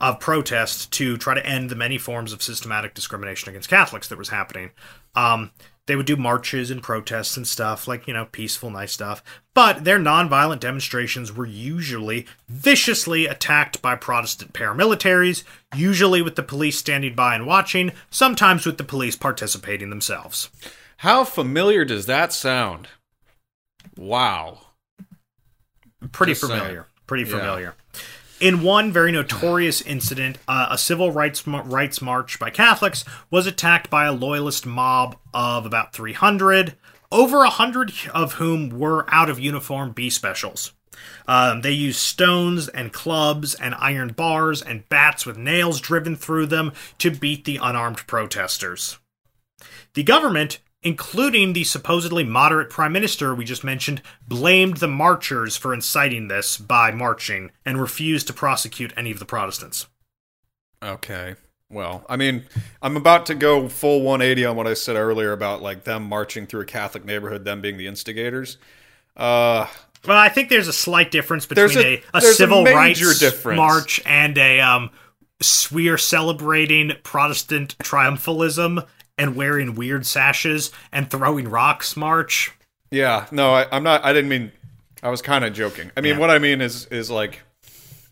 of protest to try to end the many forms of systematic discrimination against Catholics that was happening. Um, they would do marches and protests and stuff, like, you know, peaceful, nice stuff. But their nonviolent demonstrations were usually viciously attacked by Protestant paramilitaries, usually with the police standing by and watching, sometimes with the police participating themselves. How familiar does that sound? Wow. Pretty Just saying. familiar. Pretty Yeah. In one very notorious incident, uh, a civil rights rights march by Catholics was attacked by a loyalist mob of about 300, over 100 of whom were out of uniform B specials. Um, they used stones and clubs and iron bars and bats with nails driven through them to beat the unarmed protesters. The government, including the supposedly moderate prime minister we just mentioned, blamed the marchers for inciting this by marching and refused to prosecute any of the Protestants. Okay. Well, I mean, I'm about to go full 180 on what I said earlier about like them marching through a Catholic neighborhood, them being the instigators. Uh, Well, I think there's a slight difference between a- a, a, there's a civil rights difference. march and a um, we are celebrating Protestant triumphalism and wearing weird sashes and throwing rocks march. yeah, no, I, I'm not. I didn't mean. I was kind of joking. I mean, Yeah. what I mean is is like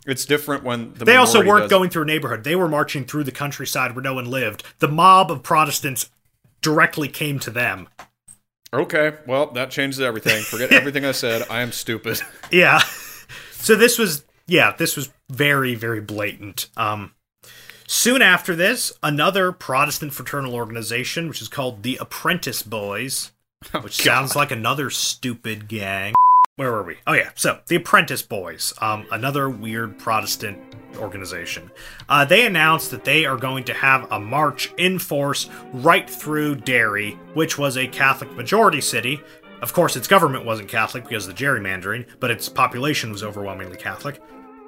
it's different when the They also weren't going through a neighborhood. They were marching through the countryside where no one lived. The mob of Protestants directly came to them. Okay, well, that changes everything. Forget everything I said. I am stupid. Yeah. So this was yeah, this was very very blatant. Um soon after this, another Protestant fraternal organization which is called the Apprentice Boys, which sounds like another stupid gang. Where were we? Oh yeah, so the Apprentice Boys, um, another weird Protestant organization. Uh, they announced that they are going to have a march in force right through Derry, which was a Catholic majority city. Of course, its government wasn't Catholic because of the gerrymandering, but its population was overwhelmingly Catholic.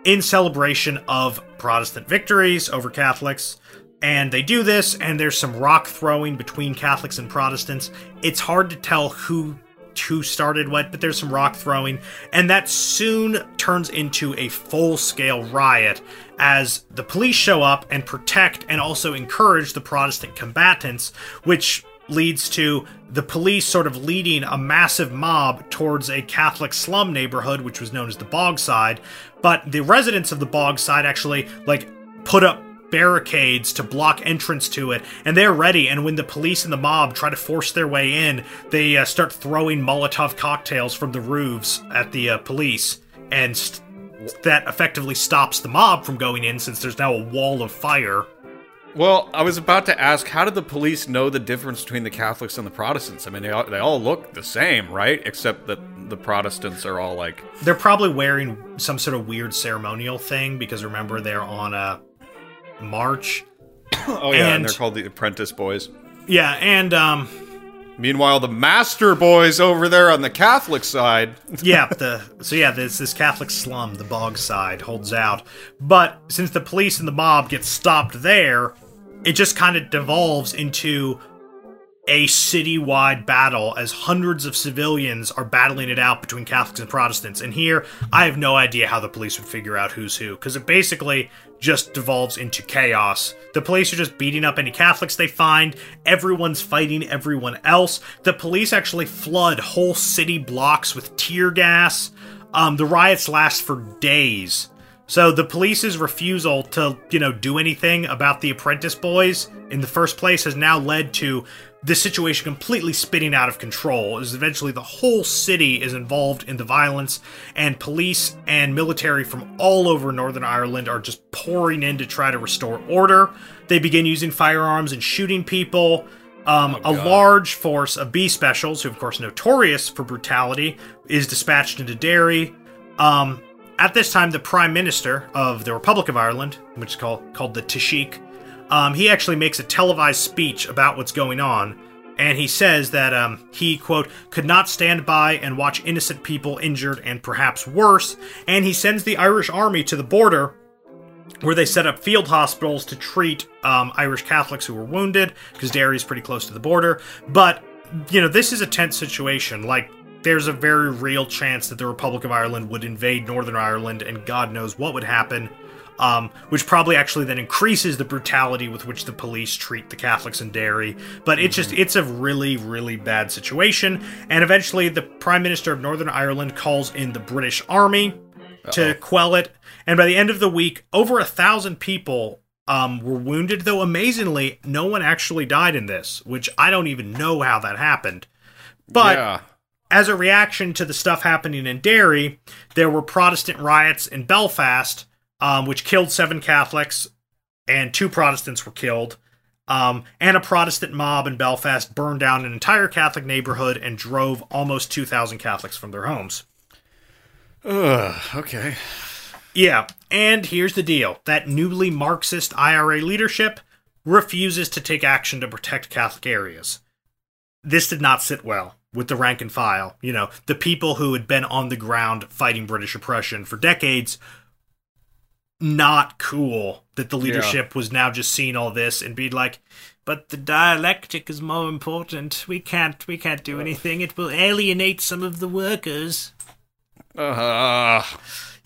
In celebration of Protestant victories over Catholics, and they do this, and there's some rock throwing between Catholics and Protestants. It's hard to tell who who started what, but there's some rock throwing, and that soon turns into a full scale riot as the police show up and protect and also encourage the Protestant combatants, which leads to the police sort of leading a massive mob towards a Catholic slum neighborhood, which was known as the Bogside. But the residents of the Bogside actually like put up barricades to block entrance to it, and they're ready. And when the police and the mob try to force their way in, they uh, start throwing Molotov cocktails from the roofs at the uh, police, and st- that effectively stops the mob from going in since there's now a wall of fire. Well, I was about to ask, how did the police know the difference between the Catholics and the Protestants? I mean, they all, they all look the same, right? Except that the Protestants are all like, They're probably wearing some sort of weird ceremonial thing because remember they're on a march. oh yeah, and, And- they're called the Apprentice Boys. Yeah, and um, Meanwhile, the Master Boys over there on the Catholic side. yeah, the so yeah, this this Catholic slum, the bog side, holds out. But since the police and the mob get stopped there, it just kind of devolves into a citywide battle as hundreds of civilians are battling it out between Catholics and Protestants. And here, I have no idea how the police would figure out who's who, because it basically just devolves into chaos. The police are just beating up any Catholics they find, everyone's fighting everyone else. The police actually flood whole city blocks with tear gas. Um, the riots last for days. So the police's refusal to, you know, do anything about the apprentice boys in the first place has now led to this situation completely spinning out of control. As eventually the whole city is involved in the violence, and police and military from all over Northern Ireland are just pouring in to try to restore order. They begin using firearms and shooting people. Um, a large force of B specials, who of course notorious for brutality, is dispatched into Derry. Um, at this time, the Prime Minister of the Republic of Ireland, which is called called the Taoiseach, um, he actually makes a televised speech about what's going on, and he says that um, he quote could not stand by and watch innocent people injured and perhaps worse, and he sends the Irish Army to the border where they set up field hospitals to treat um, Irish Catholics who were wounded, because Derry is pretty close to the border. But, you know, this is a tense situation. Like, there's a very real chance that the Republic of Ireland would invade Northern Ireland, and God knows what would happen. Um, which probably actually then increases the brutality with which the police treat the Catholics in Derry. But it's just, it's a really, really bad situation. And eventually, the Prime Minister of Northern Ireland calls in the British Army to quell it. And by the end of the week, over a thousand people um, were wounded, though amazingly, no one actually died in this, which I don't even know how that happened. But yeah. As a reaction to the stuff happening in Derry, there were Protestant riots in Belfast, um, which killed seven Catholics, and two Protestants were killed. Um, and a Protestant mob in Belfast burned down an entire Catholic neighborhood and drove almost 2,000 Catholics from their homes. Ugh, okay. Yeah, and here's the deal that newly Marxist IRA leadership refuses to take action to protect Catholic areas. This did not sit well with the rank and file. You know, the people who had been on the ground fighting British oppression for decades. Not cool that the leadership was now just seeing all this and be like, but the dialectic is more important. We can't we can't do anything. It will alienate some of the workers. Uh,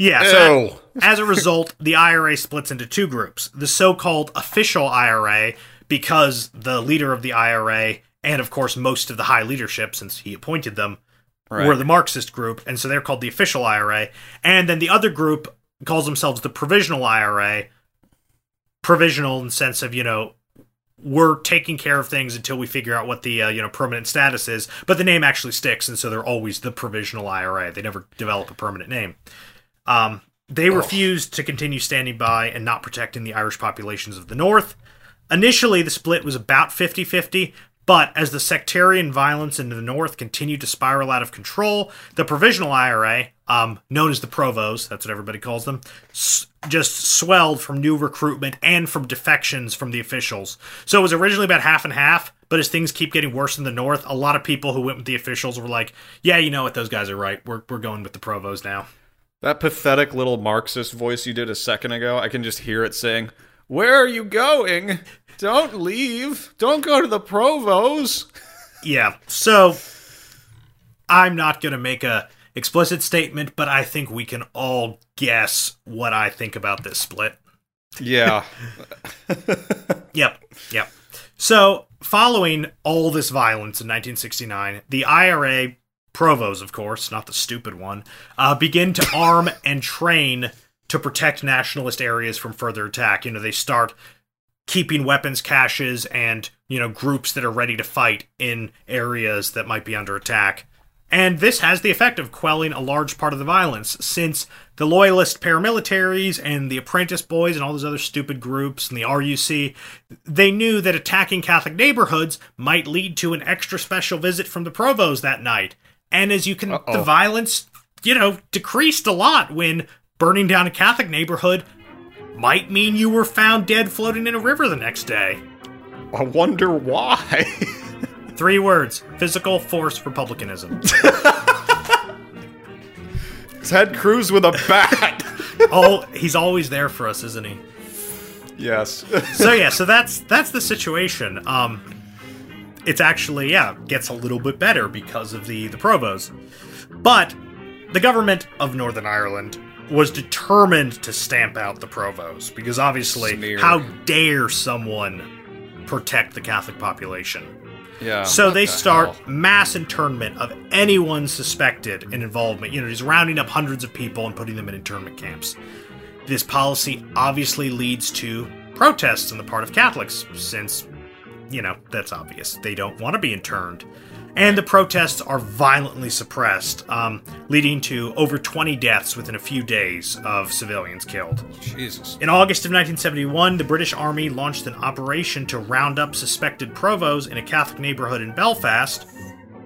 Yeah, so as a result, the IRA splits into two groups. The so called official IRA, because the leader of the IRA, and of course most of the high leadership, since he appointed them, Right. were the Marxist group, and so they're called the official IRA. And then the other group calls themselves the provisional IRA. Provisional in the sense of you know we're taking care of things until we figure out what the uh, you know permanent status is. But the name actually sticks, and so they're always the provisional IRA. They never develop a permanent name. Um, they refused to continue standing by and not protecting the Irish populations of the North. Initially, the split was about 50 50, but as the sectarian violence in the North continued to spiral out of control, the Provisional IRA, um, known as the Provos, that's what everybody calls them, s- just swelled from new recruitment and from defections from the officials. So it was originally about half and half, but as things keep getting worse in the North, a lot of people who went with the officials were like, yeah, you know what, those guys are right. We're, we're going with the Provos now. That pathetic little Marxist voice you did a second ago, I can just hear it saying, Where are you going? Don't leave. Don't go to the Provos. Yeah. So I'm not going to make a explicit statement, but I think we can all guess what I think about this split. Yeah. Yep. Yep. So, following all this violence in 1969, the IRA provos, of course, not the stupid one, uh, begin to arm and train to protect nationalist areas from further attack. You know, they start keeping weapons caches and, you know, groups that are ready to fight in areas that might be under attack. And this has the effect of quelling a large part of the violence, since the loyalist paramilitaries and the apprentice boys and all those other stupid groups and the RUC, they knew that attacking Catholic neighborhoods might lead to an extra special visit from the provos that night. And as you can, Uh-oh. the violence, you know, decreased a lot when burning down a Catholic neighborhood might mean you were found dead floating in a river the next day. I wonder why. Three words physical force republicanism. Ted Cruz with a bat. oh, he's always there for us, isn't he? yes. So yeah, so that's that's the situation. Um it's actually yeah, gets a little bit better because of the the provos. But the government of Northern Ireland was determined to stamp out the provos because obviously how dare someone protect the Catholic population? Yeah. So they the start hell? mass internment of anyone suspected in involvement. You know, he's rounding up hundreds of people and putting them in internment camps. This policy obviously leads to protests on the part of Catholics, since, you know, that's obvious. They don't want to be interned. And the protests are violently suppressed, um, leading to over 20 deaths within a few days of civilians killed. Jesus. In August of 1971, the British Army launched an operation to round up suspected provos in a Catholic neighborhood in Belfast.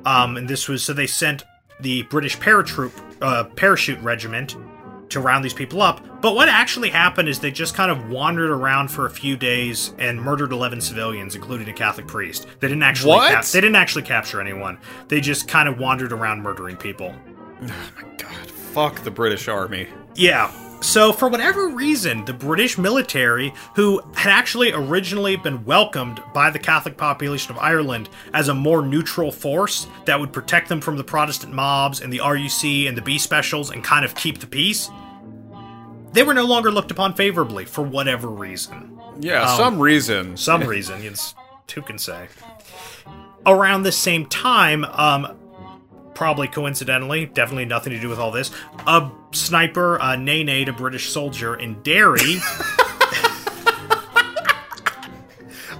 Um, and this was so they sent the British paratroop uh, parachute regiment to round these people up. But what actually happened is they just kind of wandered around for a few days and murdered 11 civilians, including a Catholic priest. They didn't actually What? cap- they didn't actually capture anyone. They just kind of wandered around murdering people. Oh my god, fuck the British Army. Yeah. So, for whatever reason, the British military, who had actually originally been welcomed by the Catholic population of Ireland as a more neutral force that would protect them from the Protestant mobs and the RUC and the B specials and kind of keep the peace, they were no longer looked upon favorably for whatever reason. Yeah, Um, some reason. Some reason, it's, who can say? Around the same time, um, probably coincidentally, definitely nothing to do with all this, a sniper, uh, Nene, a British soldier in Derry,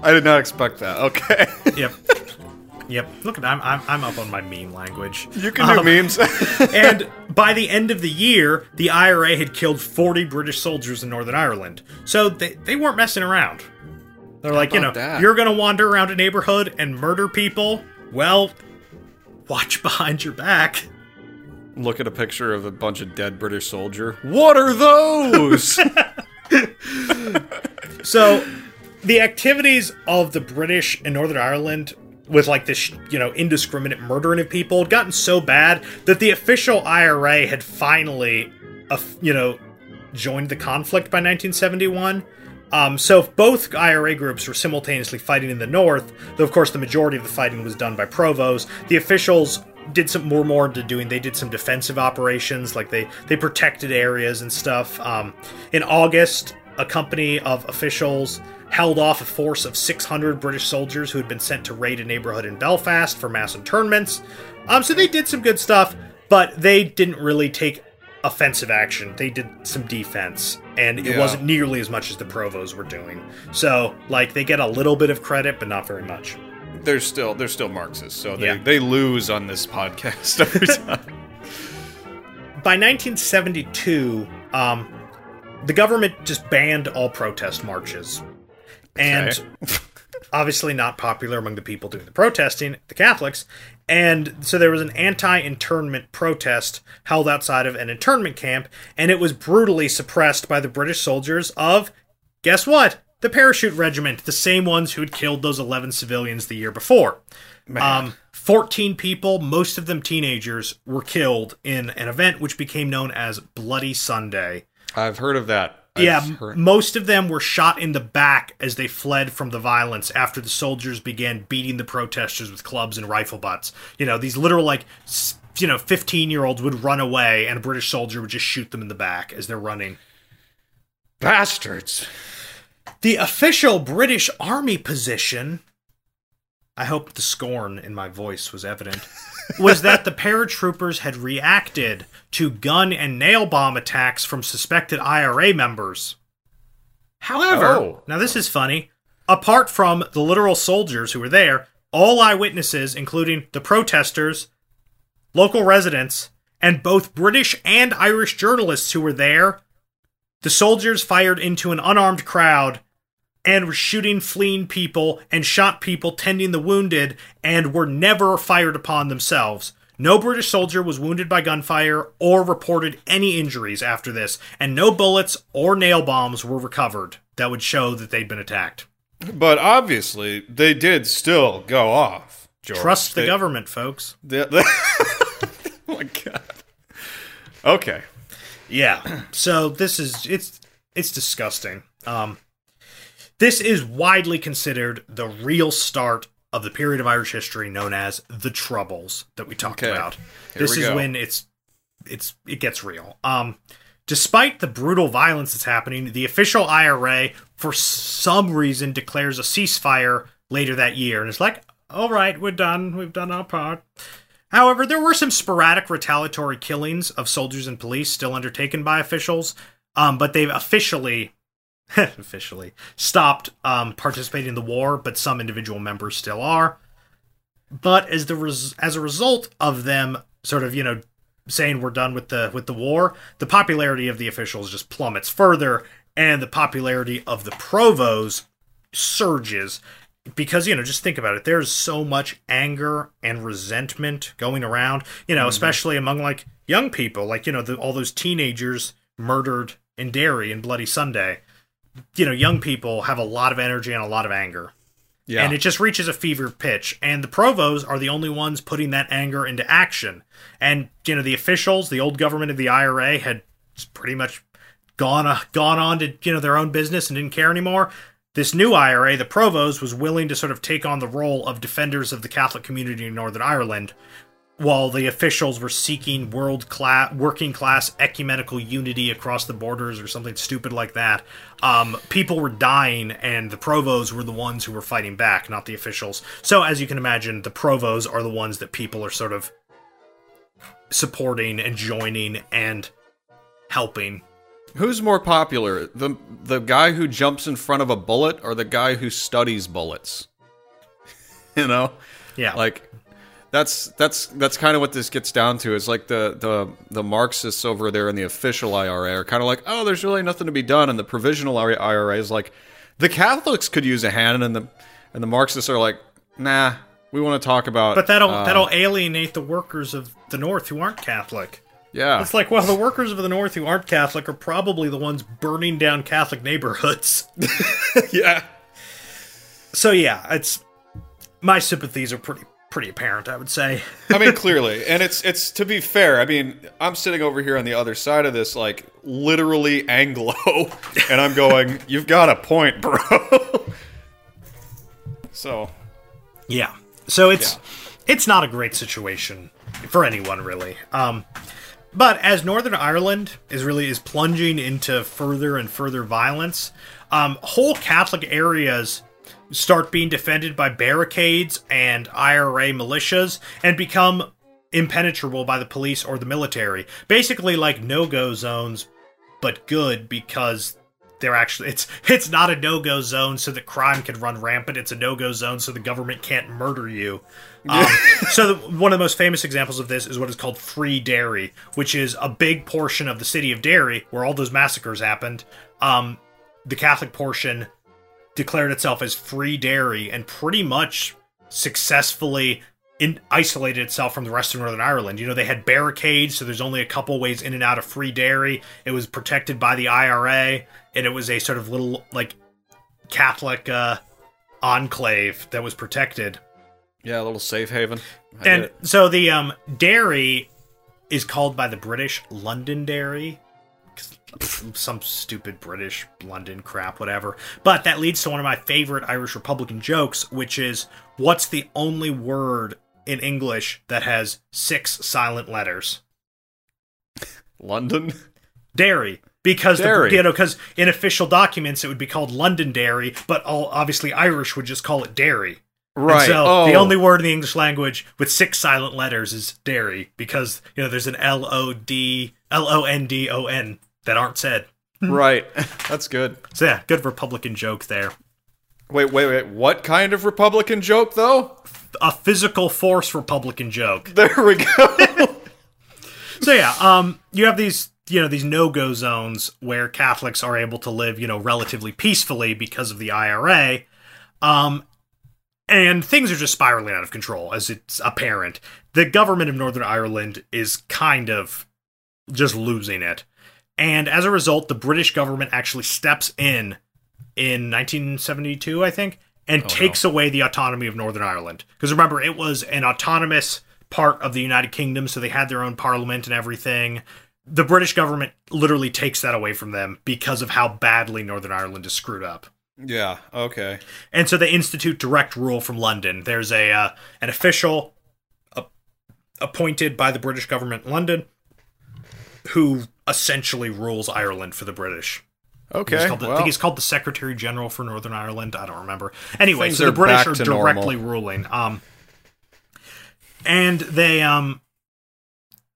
I did not expect that. Okay. yep, yep. Look at I'm, I'm I'm up on my meme language. you can do memes. and by the end of the year, the IRA had killed 40 British soldiers in Northern Ireland. So they, they weren't messing around. They're like, you know, that? you're going to wander around a neighborhood and murder people. Well, watch behind your back. Look at a picture of a bunch of dead British soldier. What are those? So, the activities of the British in Northern Ireland with like this, you know, indiscriminate murdering of people had gotten so bad that the official IRA had finally, uh, you know, joined the conflict by 1971. Um, so both IRA groups were simultaneously fighting in the north, though of course the majority of the fighting was done by Provos. The officials did some more more into doing. They did some defensive operations, like they they protected areas and stuff. Um, in August, a company of officials held off a force of 600 British soldiers who had been sent to raid a neighborhood in Belfast for mass internments. Um, so they did some good stuff, but they didn't really take offensive action. They did some defense, and it Yeah. wasn't nearly as much as the Provos were doing. So, like, they get a little bit of credit, but not very much. They're still they're still Marxists, so they, Yeah. they lose on this podcast every time. By 1972, um, the government just banned all protest marches. And Okay. obviously not popular among the people doing the protesting, the Catholics. And so there was an anti internment protest held outside of an internment camp, and it was brutally suppressed by the British soldiers of, guess what? The Parachute Regiment, the same ones who had killed those 11 civilians the year before. Um, 14 people, most of them teenagers, were killed in an event which became known as Bloody Sunday. I've heard of that. I've Yeah, heard- most of them were shot in the back as they fled from the violence after the soldiers began beating the protesters with clubs and rifle butts. You know, these literal, like, you know, 15 year olds would run away and a British soldier would just shoot them in the back as they're running. bastards. The official British Army position, I hope the scorn in my voice was evident, was that the paratroopers had reacted to gun and nail bomb attacks from suspected IRA members. However, Oh. now this is funny, apart from the literal soldiers who were there, all eyewitnesses, including the protesters, local residents, and both British and Irish journalists who were there, the soldiers fired into an unarmed crowd and were shooting fleeing people and shot people tending the wounded and were never fired upon themselves. No British soldier was wounded by gunfire or reported any injuries after this, and no bullets or nail bombs were recovered that would show that they'd been attacked. But obviously, they did still go off. George. Trust the They- government, folks. they- they- oh my god. Okay. Yeah. So this is it's it's disgusting. Um this is widely considered the real start of the period of Irish history known as the Troubles that we talked Okay. about. Here This is go. when it's it's it gets real. Um despite the brutal violence that's happening, the official IRA for some reason declares a ceasefire later that year and it's like, "All right, we're done. We've done our part." However, there were some sporadic retaliatory killings of soldiers and police still undertaken by officials, um, but they've officially officially stopped um, participating in the war. But some individual members still are. But as the res- as a result of them sort of you know saying we're done with the with the war, the popularity of the officials just plummets further, and the popularity of the provos surges because you know just think about it there's so much anger and resentment going around you know especially among like young people like you know the, all those teenagers murdered in Derry and Bloody Sunday you know young people have a lot of energy and a lot of anger. Yeah. and it just reaches a fever pitch. And the provos are the only ones putting that anger into action. And you know the officials the old government of the IRA had pretty much gone uh, gone on to you know their own business and didn't care anymore. This new IRA the provos was willing to sort of take on the role of defenders of the Catholic community in Northern Ireland while the officials were seeking world class working class ecumenical unity across the borders or something stupid like that um, people were dying and the provos were the ones who were fighting back not the officials. So as you can imagine the provos are the ones that people are sort of supporting and joining and helping. Who's more popular, the the guy who jumps in front of a bullet or the guy who studies bullets? you know, yeah. Like that's that's that's kind of what this gets down to. Is like the the the Marxists over there in the official IRA are kind of like, oh, there's really nothing to be done, and the provisional IRA is like, the Catholics could use a hand, and the and the Marxists are like, nah, we want to talk about. but that'll uh, that'll alienate the workers of the north who aren't catholic yeah, It's like, well, the workers of the North who aren't Catholic are probably the ones burning down Catholic neighborhoods. yeah. so yeah, it's my sympathies are pretty pretty apparent, I would say. I mean, clearly, and it's it's to be fair. I mean, I'm sitting over here on the other side of this, like literally Anglo, and I'm going, "You've got a point, bro." so, yeah. So it's it's not a great situation for anyone really. Um but as Northern Ireland is really is plunging into further and further violence, um, whole Catholic areas start being defended by barricades and IRA militias and become impenetrable by the police or the military. Basically, like no go zones, but good because they're actually it's it's not a no go zone so that crime can run rampant. It's a no go zone so the government can't murder you. Um, so the, one of the most famous examples of this is what is called Free Derry, which is a big portion of the city of Derry where all those massacres happened. Um, the Catholic portion declared itself as Free Derry and pretty much successfully in, isolated itself from the rest of Northern Ireland. You know, they had barricades, so there's only a couple ways in and out of Free Derry. It was protected by the IRA, and it was a sort of little like Catholic uh, enclave that was protected. Yeah, a little safe haven. I and so the um, Derry is called by the British Londonderry. Some stupid British London crap, whatever. But that leads to one of my favorite Irish Republican jokes, which is what's the only word in English that has six silent letters? London. Derry. Because Derry. The, you know, because in official documents it would be called Londonderry, but all obviously Irish would just call it Derry. And Right. so oh. the only word in the English language with six silent letters is Derry because you know there's an L O D L O N D O N that aren't said. right. That's good. So yeah, good Republican joke there. Wait, wait, wait. What kind of Republican joke, though? A physical force Republican joke. There we go. So yeah, um, you have these you know these no go zones where Catholics are able to live you know relatively peacefully because of the IRA, um, and things are just spiraling out of control as it's apparent. The government of Northern Ireland is kind of just losing it, and as a result, the British government actually steps in in 1972, I think, and takes away the autonomy of Northern Ireland. Because remember, it was an autonomous part of the United Kingdom, so they had their own parliament and everything. The British government literally takes that away from them because of how badly Northern Ireland is screwed up. yeah. Okay. And so they institute direct rule from London. There's a uh, an official uh, appointed by the British government in London who essentially rules Ireland for the British. Okay. He's called the- I think he's called the Secretary General for Northern Ireland. I don't remember. Anyway, so the British are directly normal. ruling. Um, and they um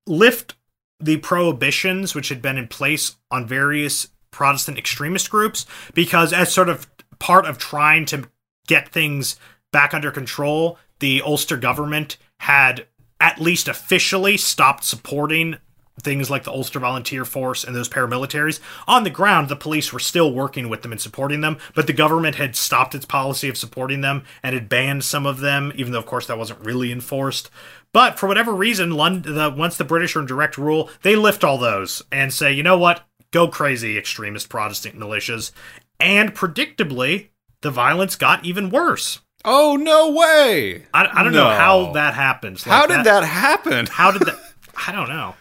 lift the prohibitions which had been in place on various Protestant extremist groups because as sort of part of trying to get things back under control, the Ulster government had at least officially stopped supporting things like the Ulster Volunteer Force and those paramilitaries. On the ground, the police were still working with them and supporting them, but the government had stopped its policy of supporting them and had banned some of them, even though, of course, that wasn't really enforced. But for whatever reason, London, the, once the British are in direct rule, they lift all those and say, you know what? Go crazy, extremist Protestant militias. And predictably, the violence got even worse. Oh no way! I, I don't know how that happens. Like How did that happen? How did that? I don't know.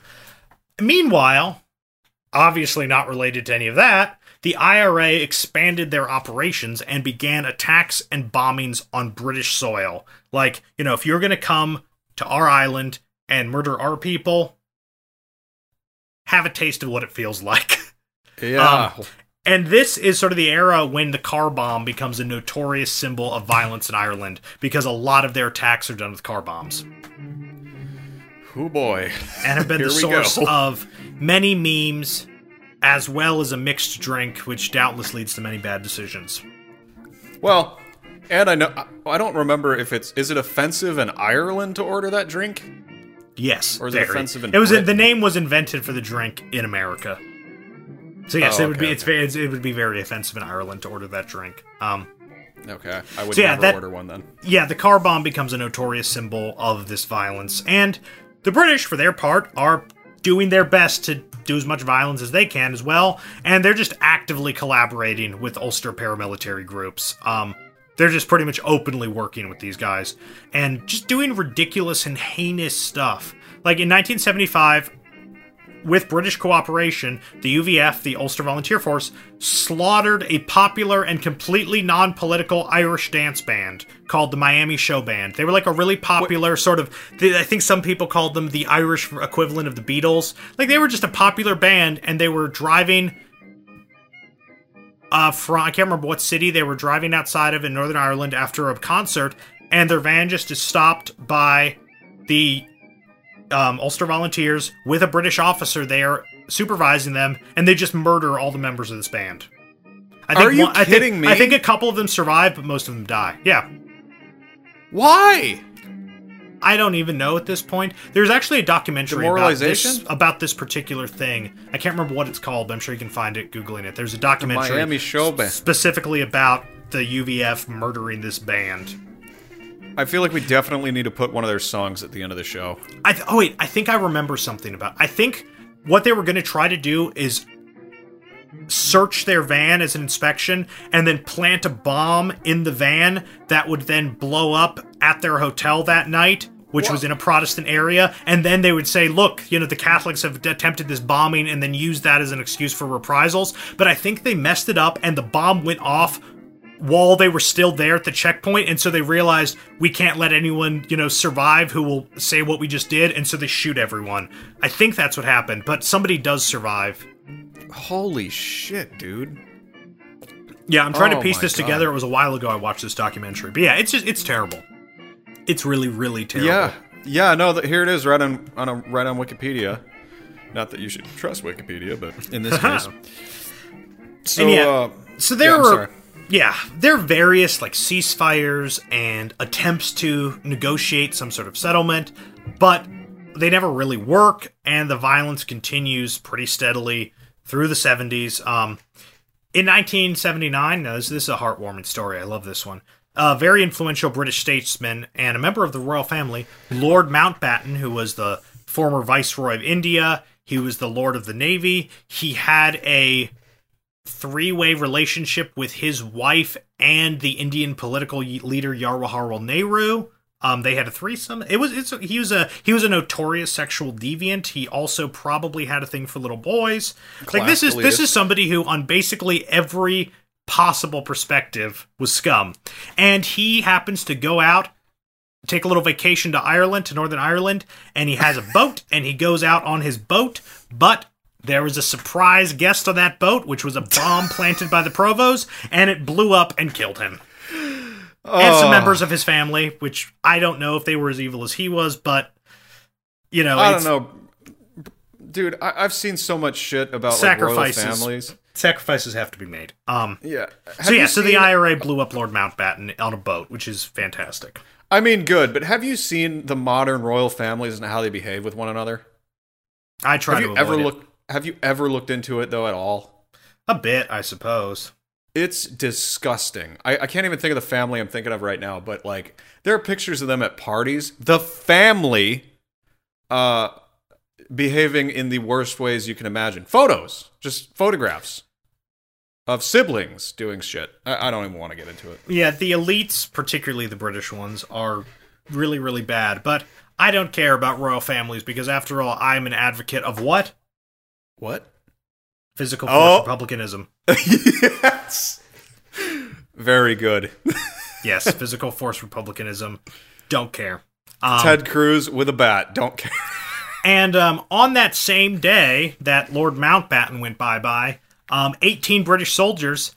Meanwhile, obviously not related to any of that, the IRA expanded their operations and began attacks and bombings on British soil. Like, you know, if you're going to come to our island and murder our people, have a taste of what it feels like. Yeah. Um, And this is sort of the era when the car bomb becomes a notorious symbol of violence in Ireland because a lot of their attacks are done with car bombs. Oh boy. and have been the source of many memes as well as a mixed drink, which doubtless leads to many bad decisions. Well, and I know I- don't remember if it's is it offensive in Ireland to order that drink? Yes, Or is it very. offensive in It was Britain? the name was invented for the drink in America. So yes, Oh, it would be okay, it's it would be very offensive in Ireland to order that drink. Um, Okay, I would So yeah, never that- order one then. yeah, the car bomb becomes a notorious symbol of this violence, and the British, for their part, are doing their best to do as much violence as they can as well, and they're just actively collaborating with Ulster paramilitary groups. Um, they're just pretty much openly working with these guys and just doing ridiculous and heinous stuff. Like in 1975, with British cooperation, the UVF, the Ulster Volunteer Force, slaughtered a popular and completely non political Irish dance band called the Miami Show Band. They were like a really popular sort of, I think some people called them the Irish equivalent of the Beatles. Like they were just a popular band and they were driving. Uh, from I can't remember what city they were driving outside of in Northern Ireland after a concert, and their van just is stopped by the um, Ulster Volunteers with a British officer there supervising them, and they just murder all the members of this band. I Are you one- I kidding think, me? I think a couple of them survive, but most of them die. Yeah. Why? I don't even know at this point. There's actually a documentary about this, about this particular thing. I can't remember what it's called, but I'm sure you can find it googling it. There's a documentary Miami Show Band. specifically about the UVF murdering this band. I feel like we definitely need to put one of their songs at the end of the show. I th- oh wait, I think I remember something about. I think what they were going to try to do is search their van as an inspection and then plant a bomb in the van that would then blow up at their hotel that night which was in a Protestant area and then they would say look you know the Catholics have attempted this bombing and then use that as an excuse for reprisals but I think they messed it up and the bomb went off while they were still there at the checkpoint and so they realized we can't let anyone you know survive who will say what we just did and so they shoot everyone i think that's what happened but somebody does survive Holy shit, dude. yeah i'm trying Oh to piece this God. together it was a while ago i watched this documentary but yeah it's just it's terrible it's really really terrible Yeah, yeah. No, th- here it is, right on on a, right on Wikipedia. Not that you should trust Wikipedia, but in this case. So, yeah, uh, so there I'm were. Yeah there are various like ceasefires and attempts to negotiate some sort of settlement but they never really work and the violence continues pretty steadily through the 70s um, in 1979 now this, this is a heartwarming story i love this one. A very influential british statesman and a member of the royal family lord mountbatten who was the former viceroy of india he was the lord of the navy he had a three-way relationship with his wife and the Indian political leader Jawaharlal Nehru. Um, they had a threesome. It was it's he was a he was a notorious sexual deviant. He also probably had a thing for little boys. like this is this is somebody who on basically every possible perspective was scum. And he happens to go out take a little vacation to Ireland, to Northern Ireland, and he has a boat and he goes out on his boat, but there was a surprise guest on that boat, which was a bomb planted by the provos, and it blew up and killed him. And some Oh. members of his family, which I don't know if they were as evil as he was, but you know, I don't know, dude. I, I've seen so much shit about like, royal Sacrifices. families. sacrifices have to be made. Um, Yeah. so yeah, so the IRA blew up Lord Mountbatten on a boat, which is fantastic. I mean, good, but have you seen the modern royal families and how they behave with one another? I try Have to you ever looked? Have you ever looked into it though at all? a bit, I suppose. It's disgusting. I, I can't even think of the family I'm thinking of right now, but like there are pictures of them at parties. The family uh behaving in the worst ways you can imagine. Photos, just photographs of siblings doing shit. I, I don't even want to get into it. Yeah, the elites, particularly the British ones, are really, really bad. But I don't care about royal families because, after all, I'm an advocate of what? What? Physical force Oh. republicanism. yes. Very good. Yes, physical force republicanism. Don't care. Um, Ted Cruz with a bat. Don't care. And um, on that same day that Lord Mountbatten went bye bye, um, 18 British soldiers,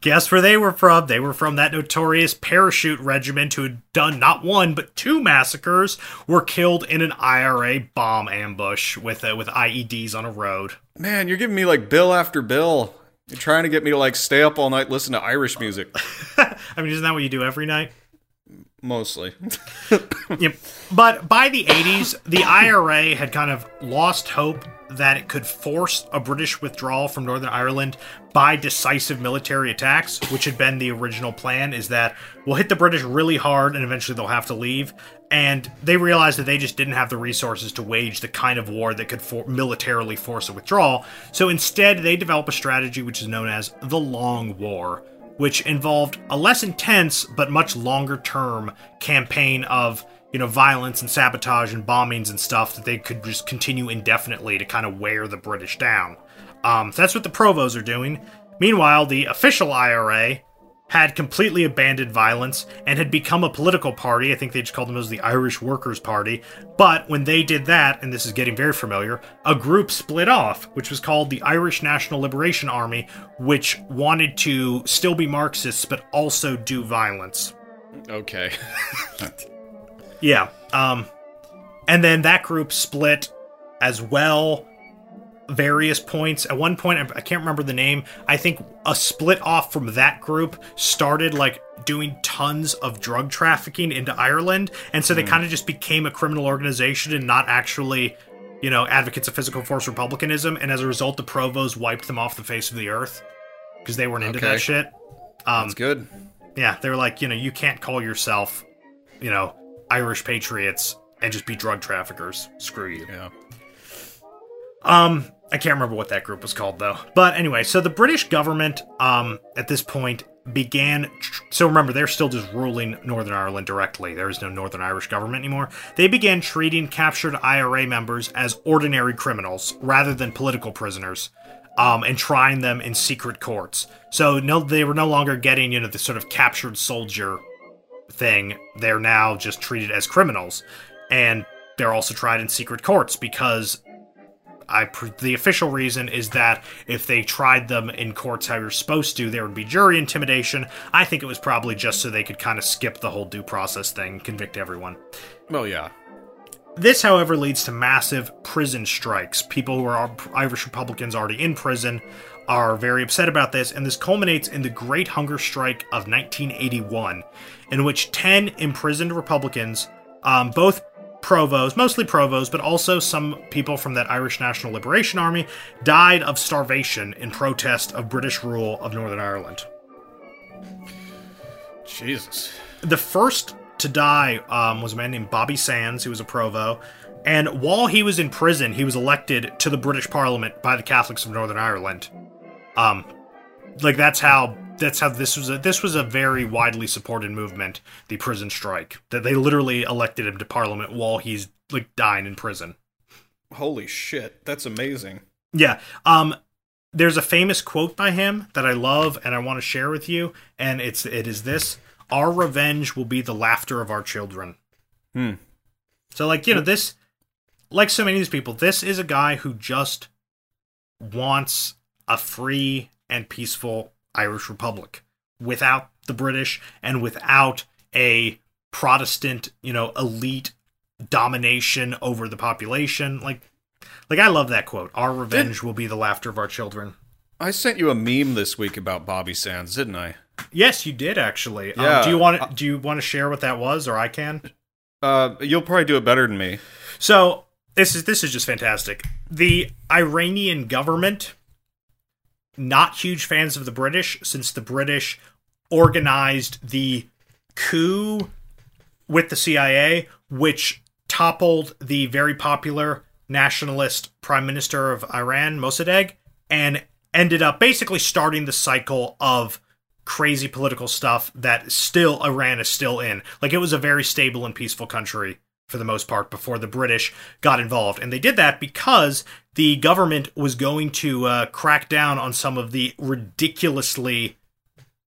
guess where they were from? They were from that notorious parachute regiment who had done not one but two massacres, were killed in an IRA bomb ambush with uh, with IEDs on a road. Man, you're giving me like bill after bill. You're trying to get me to like stay up all night listen to Irish music. I mean, isn't that what you do every night? Mostly. Yep. But by the 80s, the IRA had kind of lost hope that it could force a British withdrawal from Northern Ireland by decisive military attacks, which had been the original plan, is that we'll hit the British really hard and eventually they'll have to leave. And they realized that they just didn't have the resources to wage the kind of war that could for- militarily force a withdrawal. So instead, they develop a strategy which is known as the Long War, which involved a less intense but much longer term campaign of you know, violence and sabotage and bombings and stuff that they could just continue indefinitely to kind of wear the British down. Um, so that's what the Provos are doing. Meanwhile, the official IRA had completely abandoned violence and had become a political party. I think they just called themselves the Irish Workers' Party. But when they did that, and this is getting very familiar, a group split off, which was called the Irish National Liberation Army, which wanted to still be Marxists but also do violence. Okay. Yeah. Um, and then that group split as well various points. At one point, I can't remember the name. I think a split off from that group started like doing tons of drug trafficking into Ireland, and so they kind of just became a criminal organization and not actually, you know, advocates of physical force republicanism. And as a result, the Provos wiped them off the face of the earth because they weren't into Okay. that shit. Um, That's good. yeah, they were like, you know, you can't call yourself, you know, Irish patriots and just be drug traffickers. Screw you. Yeah. Um, I can't remember what that group was called though. But anyway, so the British government, um, at this point began. So remember, they're still just ruling Northern Ireland directly. There is no Northern Irish government anymore. They began treating captured IRA members as ordinary criminals rather than political prisoners. Um, and trying them in secret courts. So no, they were no longer getting you know the sort of captured soldier thing, they're now just treated as criminals, and they're also tried in secret courts because I pr- the official reason is that if they tried them in courts how you're supposed to, there would be jury intimidation. I think it was probably just so they could kind of skip the whole due process thing, convict everyone. Well, yeah. This, however, leads to massive prison strikes. People who are Irish Republicans already in prison are very upset about this, and this culminates in the Great Hunger Strike of 1981, in which 10 imprisoned Republicans, um, both provos, mostly provos, but also some people from that Irish National Liberation Army, died of starvation in protest of British rule of Northern Ireland. Jesus. The first to die um, was a man named Bobby Sands, who was a provo. And while he was in prison, he was elected to the British Parliament by the Catholics of Northern Ireland. Um, like that's how that's how this was a this was a very widely supported movement, the prison strike. That they literally elected him to Parliament while he's like dying in prison. Holy shit. That's amazing. Yeah. Um there's a famous quote by him that I love and I want to share with you and it's it is this our revenge will be the laughter of our children. Hmm. So like, you know, this like so many of these people, this is a guy who just wants a free and peaceful Irish republic without the British and without a Protestant, you know, elite domination over the population. Like like I love that quote. Our revenge will be the laughter of our children. I sent you a meme this week about Bobby Sands, didn't I? Yes, you did actually. Yeah, um, do you want to, do you want to share what that was or I can? Uh, you'll probably do it better than me. So this is this is just fantastic. The Iranian government, not huge fans of the British, since the British organized the coup with the CIA, which toppled the very popular nationalist prime minister of Iran, Mossadegh, and ended up basically starting the cycle of crazy political stuff that still Iran is still in. Like it was a very stable and peaceful country for the most part before the British got involved. And they did that because the government was going to uh, crack down on some of the ridiculously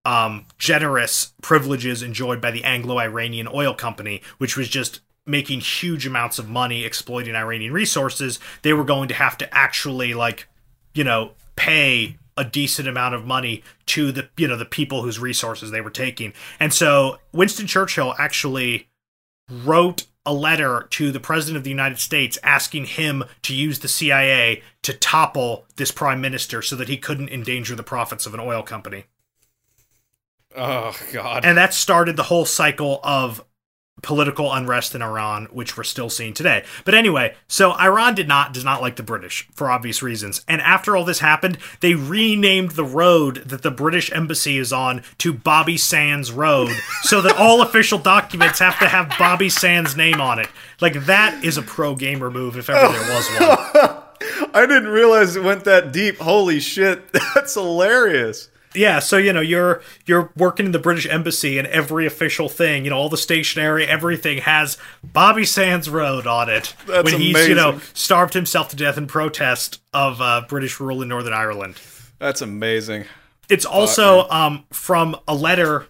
um, generous privileges enjoyed by the Anglo Iranian Oil Company, which was just making huge amounts of money exploiting Iranian resources. They were going to have to actually, like, you know, pay a decent amount of money to the you know the people whose resources they were taking. And so Winston Churchill actually wrote a letter to the president of the United States asking him to use the CIA to topple this prime minister so that he couldn't endanger the profits of an oil company. Oh God. And that started the whole cycle of political unrest in Iran, which we're still seeing today. But anyway, so Iran did not does not like the British for obvious reasons. And after all this happened, they renamed the road that the British embassy is on to Bobby Sands Road, so that all official documents have to have Bobby Sands' name on it. Like that is a pro gamer move if ever there was one. I didn't realize it went that deep. Holy shit. That's hilarious. Yeah, so you know you're you're working in the British embassy, and every official thing, you know, all the stationery, everything has Bobby Sands Road on it. That's when he's you know starved himself to death in protest of uh, British rule in Northern Ireland. That's amazing. It's also um, from a letter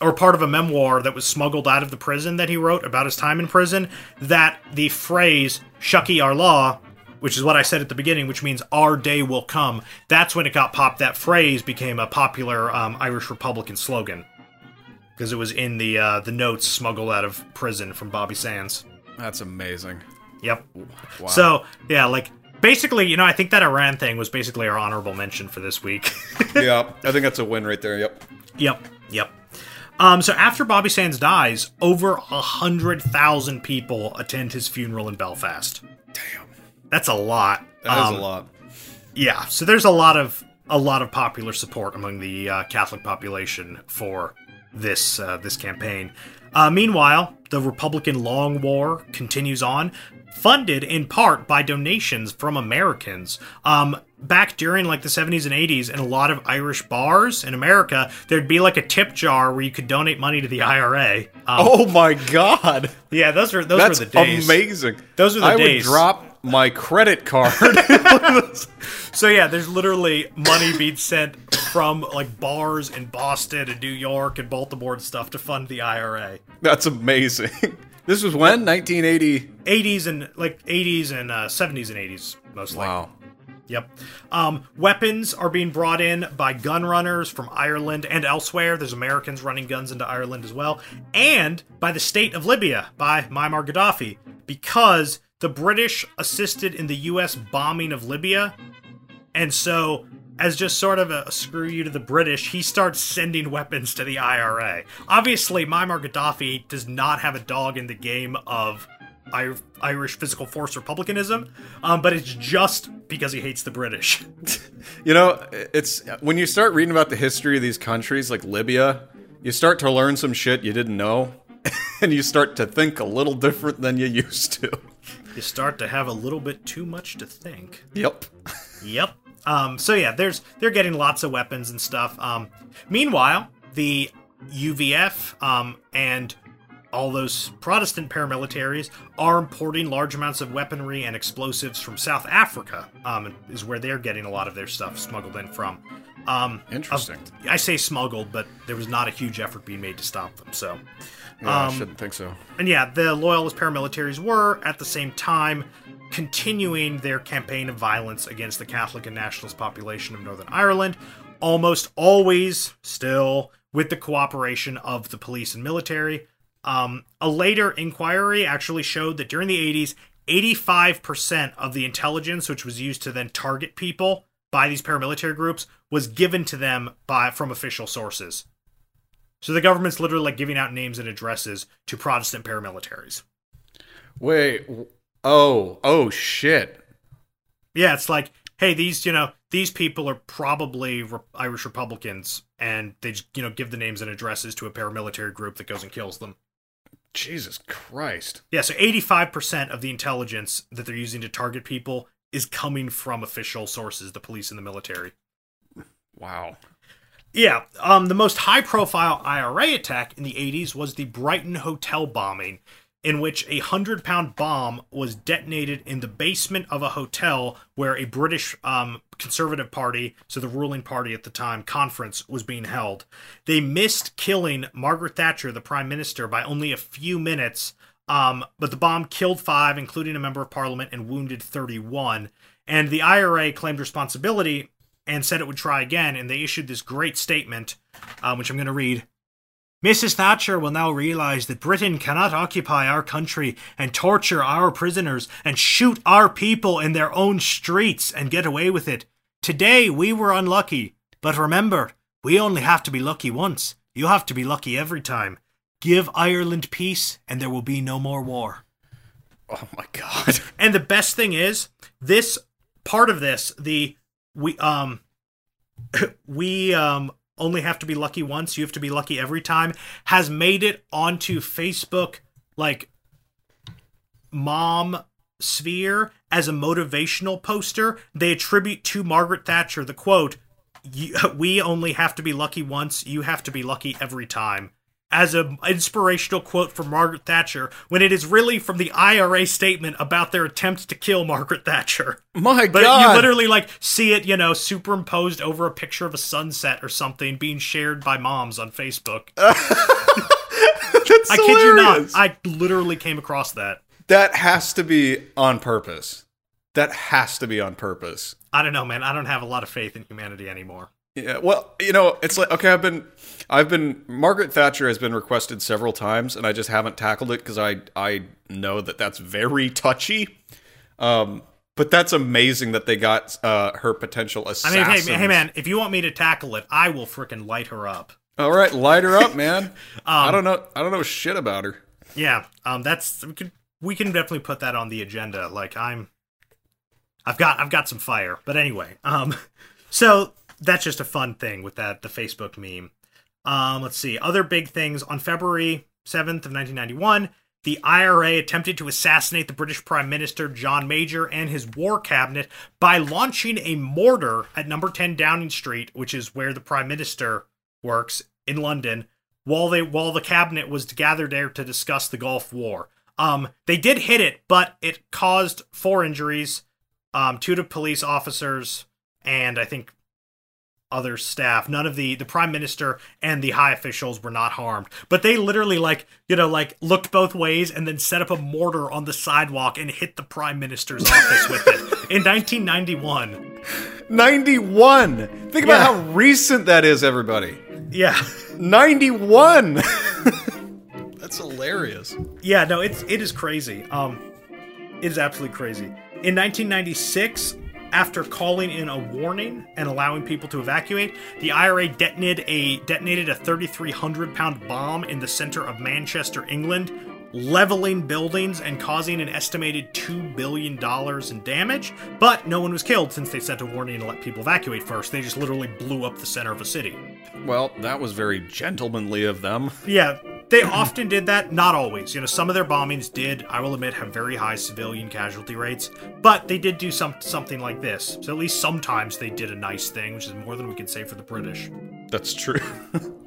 or part of a memoir that was smuggled out of the prison that he wrote about his time in prison. That the phrase "Tiocfaidh ár lá," which is what I said at the beginning, which means "Our day will come." That's when it got popped. That phrase became a popular um, Irish Republican slogan because it was in the uh, the notes smuggled out of prison from Bobby Sands. That's amazing. Yep. Wow. So yeah, like basically, you know, I think that Iran thing was basically our honorable mention for this week. yeah, I think that's a win right there. Yep. Yep, yep. Um, so after Bobby Sands dies, over a hundred thousand people attend his funeral in Belfast. Damn. That's a lot. That is Um, a lot. Yeah. So there's a lot of a lot of popular support among the uh, Catholic population for this uh, this campaign. Uh, meanwhile, the Republican Long War continues on, funded in part by donations from Americans. Um, back during like the 70s and 80s, in a lot of Irish bars in America, there'd be like a tip jar where you could donate money to the IRA. Um, Oh my god. yeah, those were those That's were the days. amazing. Those were the I days. would drop my credit card. So yeah, there's literally money being sent from like bars in Boston and New York and Baltimore and stuff to fund the IRA. That's amazing. This was when 1980. 80s and like 80s and uh, 70s and 80s mostly. Wow. Yep. Um, weapons are being brought in by gun runners from Ireland and elsewhere. There's Americans running guns into Ireland as well, and by the state of Libya by Muammar Gaddafi because the British assisted in the U.S. bombing of Libya, and so. As just sort of a screw you to the British, he starts sending weapons to the IRA. Obviously, Muammar Gaddafi does not have a dog in the game of Irish physical force republicanism, um, but it's just because he hates the British. You know, it's when you start reading about the history of these countries like Libya, you start to learn some shit you didn't know, and you start to think a little different than you used to. you start to have a little bit too much to think. Yep. Yep. Um, so yeah, there's they're getting lots of weapons and stuff. Um, meanwhile, the UVF um, and all those Protestant paramilitaries are importing large amounts of weaponry and explosives from South Africa. Um, is where they're getting a lot of their stuff smuggled in from. Um, Interesting. I say smuggled, but there was not a huge effort being made to stop them. So, Yeah, Um, I shouldn't think so. and yeah, the loyalist paramilitaries were at the same time continuing their campaign of violence against the Catholic and nationalist population of Northern Ireland, almost always still with the cooperation of the police and military. Um, a later inquiry actually showed that during the 80s, 85% of the intelligence which was used to then target people by these paramilitary groups was given to them by from official sources. So the government's literally like giving out names and addresses to Protestant paramilitaries. Wait. Oh. Oh shit. Yeah, it's like, hey, these you know these people are probably re- Irish Republicans, and they just you know give the names and addresses to a paramilitary group that goes and kills them. Jesus Christ. Yeah, so eighty five percent of the intelligence that they're using to target people is coming from official sources, the police and the military. Wow. Yeah, um, the most high profile IRA attack in the 80s was the Brighton Hotel bombing, in which a 100 pound bomb was detonated in the basement of a hotel where a British um, Conservative Party, so the ruling party at the time, conference was being held. They missed killing Margaret Thatcher, the Prime Minister, by only a few minutes, um, but the bomb killed five, including a member of parliament, and wounded 31. And the IRA claimed responsibility and said it would try again, and they issued this great statement, um, which I'm going to read. Mrs. Thatcher will now realize that Britain cannot occupy our country and torture our prisoners and shoot our people in their own streets and get away with it. Today we were unlucky, but remember, we only have to be lucky once. You have to be lucky every time. Give Ireland peace, and there will be no more war. Oh my god. And the best thing is, this part of this, the we um we um only have to be lucky once, you have to be lucky every time, has made it onto Facebook like mom sphere as a motivational poster. They attribute to Margaret Thatcher the quote, we only have to be lucky once. You have to be lucky every time. As an inspirational quote from Margaret Thatcher, when it is really from the IRA statement about their attempt to kill Margaret Thatcher. My But God. you literally like see it, you know, superimposed over a picture of a sunset or something being shared by moms on Facebook. That's I kid you not. I literally came across that. That has to be on purpose. That has to be on purpose. I don't know, man. I don't have a lot of faith in humanity anymore. Yeah, well, you know, it's like okay, I've been, I've been. Margaret Thatcher has been requested several times, and I just haven't tackled it because I, I know that that's very touchy. Um, but that's amazing that they got uh, her potential assassin. I mean, hey, hey, man, if you want me to tackle it, I will frickin' light her up. All right, light her up, man. Um, I don't know. I don't know shit about her. Yeah, um, that's we can we can definitely put that on the agenda. Like I'm, I've got I've got some fire. But anyway, um, so that's just a fun thing with that the Facebook meme. Um, let's see other big things on February seventh of nineteen ninety one. The IRA attempted to assassinate the British Prime Minister John Major and his war cabinet by launching a mortar at number 10 Downing Street, which is where the Prime Minister works in London, while they while the cabinet was gathered there to discuss the Gulf War. Um, they did hit it, but it caused four injuries, um, two to police officers, and I think other staff. None of the the prime minister and the high officials were not harmed, but they literally like you know like looked both ways and then set up a mortar on the sidewalk and hit the prime minister's office with it in 1991. 91. Think about Yeah. how recent that is, everybody. Yeah. 91. That's hilarious. Yeah, no, it's it is crazy. Um, it is absolutely crazy. In 1996, after calling in a warning and allowing people to evacuate, the IRA detonated a detonated a 3,300 pound bomb in the center of Manchester, England, leveling buildings and causing an estimated two billion dollars in damage. But no one was killed since they sent a warning to let people evacuate first. They just literally blew up the center of a city. Well, that was very gentlemanly of them. Yeah, they often did that. Not always. You know, some of their bombings did, I will admit, have very high civilian casualty rates. But they did do some something like this. So at least sometimes they did a nice thing, which is more than we can say for the British. That's true.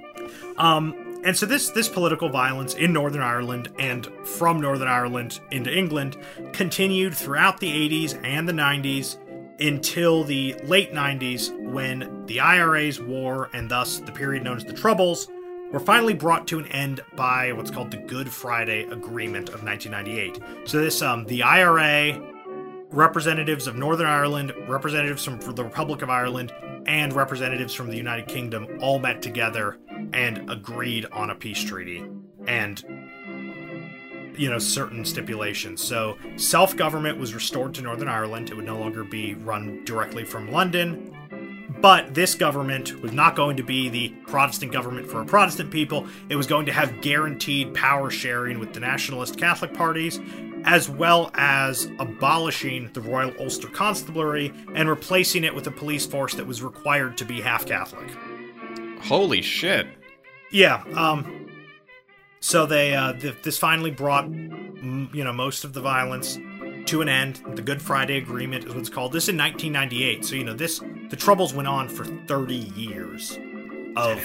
Um, and so this this political violence in Northern Ireland and from Northern Ireland into England continued throughout the 80s and the 90s until the late 90s when the IRA's war and thus the period known as the Troubles were finally brought to an end by what's called the Good Friday Agreement of 1998. So this um the IRA representatives of Northern Ireland, representatives from the Republic of Ireland, and representatives from the United Kingdom all met together and agreed on a peace treaty and you know certain stipulations. So self-government was restored to Northern Ireland. It would no longer be run directly from London. But this government was not going to be the Protestant government for a Protestant people. It was going to have guaranteed power sharing with the nationalist Catholic parties, as well as abolishing the Royal Ulster Constabulary and replacing it with a police force that was required to be half Catholic. Holy shit. Yeah. Um. So they uh, th- this finally brought you know most of the violence to an end. The Good Friday Agreement is what's called. This in 1998. So you know this the troubles went on for 30 years of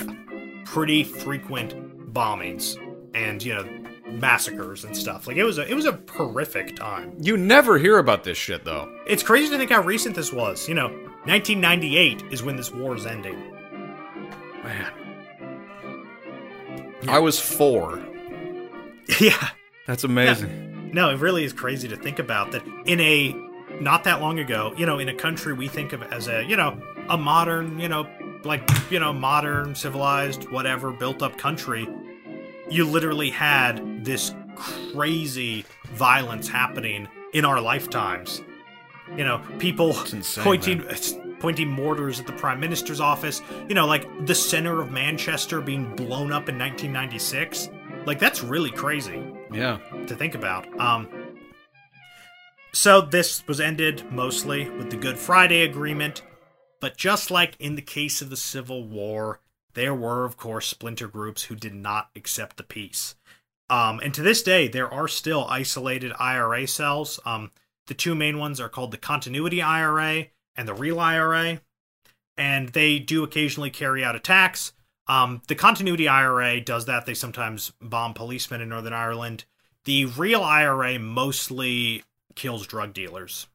pretty frequent bombings and you know massacres and stuff. Like it was a it was a horrific time. You never hear about this shit, though. It's crazy to think how recent this was. You know, 1998 is when this war is ending. Man. I was four. yeah. That's amazing. No, it really is crazy to think about that in a not that long ago, you know, in a country we think of as a, you know, a modern, you know, like, you know, modern, civilized, whatever, built up country, you literally had this crazy violence happening in our lifetimes. You know, people insane, pointing pointing mortars at the prime minister's office, you know, like the center of Manchester being blown up in 1996. Like that's really crazy Yeah. to think about. Um, so this was ended mostly with the Good Friday Agreement, but just like in the case of the Civil War, there were, of course, splinter groups who did not accept the peace. Um, and to this day, there are still isolated IRA cells. Um, the two main ones are called the Continuity IRA and the Real IRA. and they do occasionally carry out attacks. Um, the Continuity IRA does that. They sometimes bomb policemen in Northern Ireland. The real IRA mostly kills drug dealers.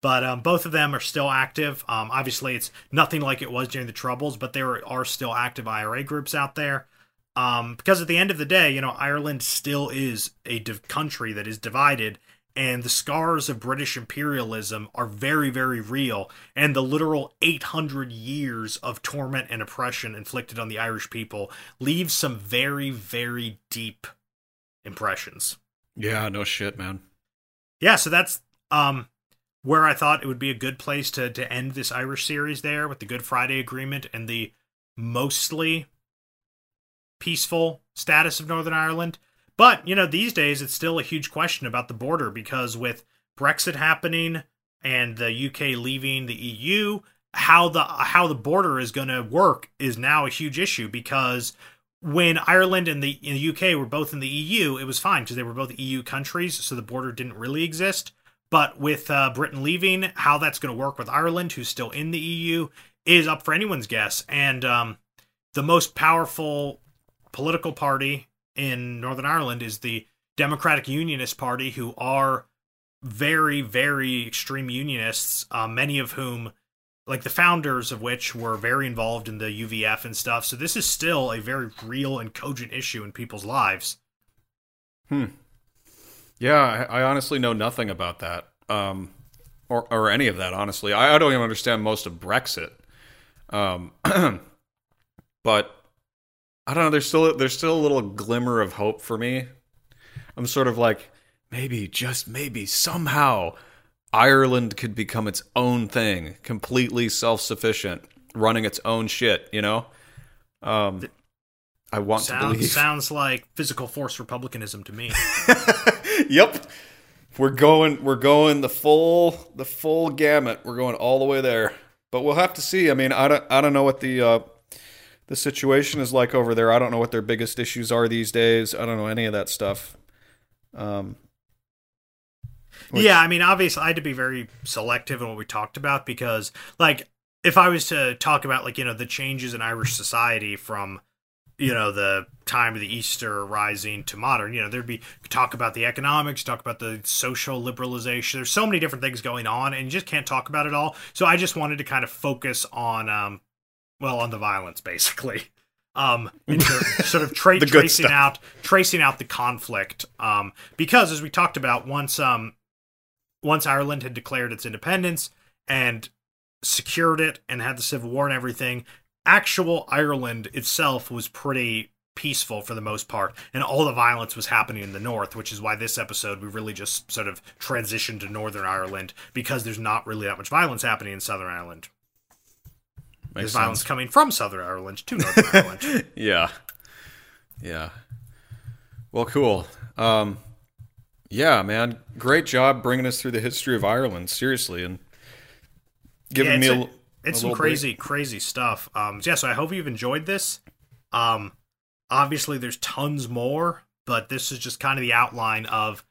But um, both of them are still active. Um, obviously, it's nothing like it was during the Troubles, but there are still active IRA groups out there. Um, because at the end of the day, you know, Ireland still is a div- country that is divided, and the scars of British imperialism are very, very real. And the literal 800 years of torment and oppression inflicted on the Irish people leaves some very, very deep impressions. Yeah, no shit, man. Yeah, so that's um where I thought it would be a good place to to end this Irish series there with the Good Friday Agreement and the mostly peaceful status of Northern Ireland. But, you know, these days it's still a huge question about the border because with Brexit happening and the UK leaving the EU, how the how the border is going to work is now a huge issue because when Ireland and the, and the UK were both in the EU, it was fine because they were both EU countries, so the border didn't really exist. But with uh, Britain leaving, how that's going to work with Ireland, who's still in the EU, is up for anyone's guess. And um, the most powerful political party in Northern Ireland is the Democratic Unionist Party, who are very, very extreme unionists, uh, many of whom, like the founders of which, were very involved in the UVF and stuff. So this is still a very real and cogent issue in people's lives. Hmm. Yeah, I, honestly know nothing about that, um, or or any of that. Honestly, I, I don't even understand most of Brexit. Um, but I don't know. There's still there's still a little glimmer of hope for me. I'm sort of like maybe just maybe somehow Ireland could become its own thing, completely self-sufficient, running its own shit. You know. Um, I want sounds, to believe. Sounds like physical force republicanism to me. yep. We're going we're going the full the full gamut. We're going all the way there. But we'll have to see. I mean, I don't I don't know what the uh the situation is like over there. I don't know what their biggest issues are these days. I don't know any of that stuff. Um which... Yeah, I mean, obviously, I had to be very selective in what we talked about because, like, if I was to talk about, like, you know, the changes in Irish society from you know the time of the Easter Rising to modern. You know, there'd be talk about the economics, talk about the social liberalization. There's so many different things going on, and you just can't talk about it all. So I just wanted to kind of focus on, um, well, on the violence, basically. Um, sort of tra- tracing stuff. out tracing out the conflict. Um, because as we talked about, once um, once Ireland had declared its independence and secured it and had the civil war and everything actual Ireland itself was pretty peaceful for the most part, and all the violence was happening in the north, which is why this episode we really just sort of transitioned to Northern Ireland because there's not really that much violence happening in Southern Ireland. Makes there's sense. violence coming from Southern Ireland to Northern Ireland. Yeah, yeah. Well, cool. Um, yeah, man, great job bringing us through the history of Ireland. Seriously, and giving yeah, me a, a it's some crazy, break. crazy stuff. Um, yeah, so I hope you've enjoyed this. Um, obviously, there's tons more, but this is just kind of the outline of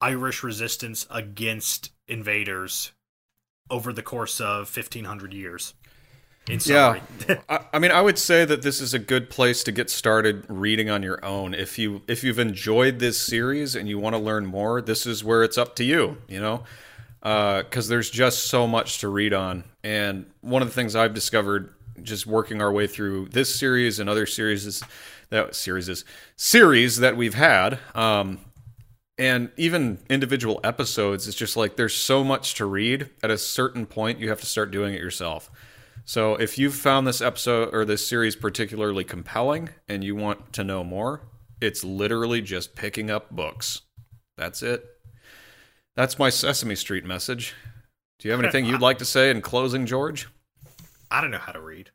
Irish resistance against invaders over the course of 1500 years. yeah, I, I mean, I would say that this is a good place to get started reading on your own. If you if you've enjoyed this series and you want to learn more, this is where it's up to you. You know, because uh, there's just so much to read on. And one of the things I've discovered just working our way through this series and other series that series is series that we've had, um, and even individual episodes, it's just like there's so much to read. At a certain point, you have to start doing it yourself. So if you've found this episode or this series particularly compelling and you want to know more, it's literally just picking up books. That's it. That's my Sesame Street message. Do you have anything you'd like to say in closing, George? I don't know how to read.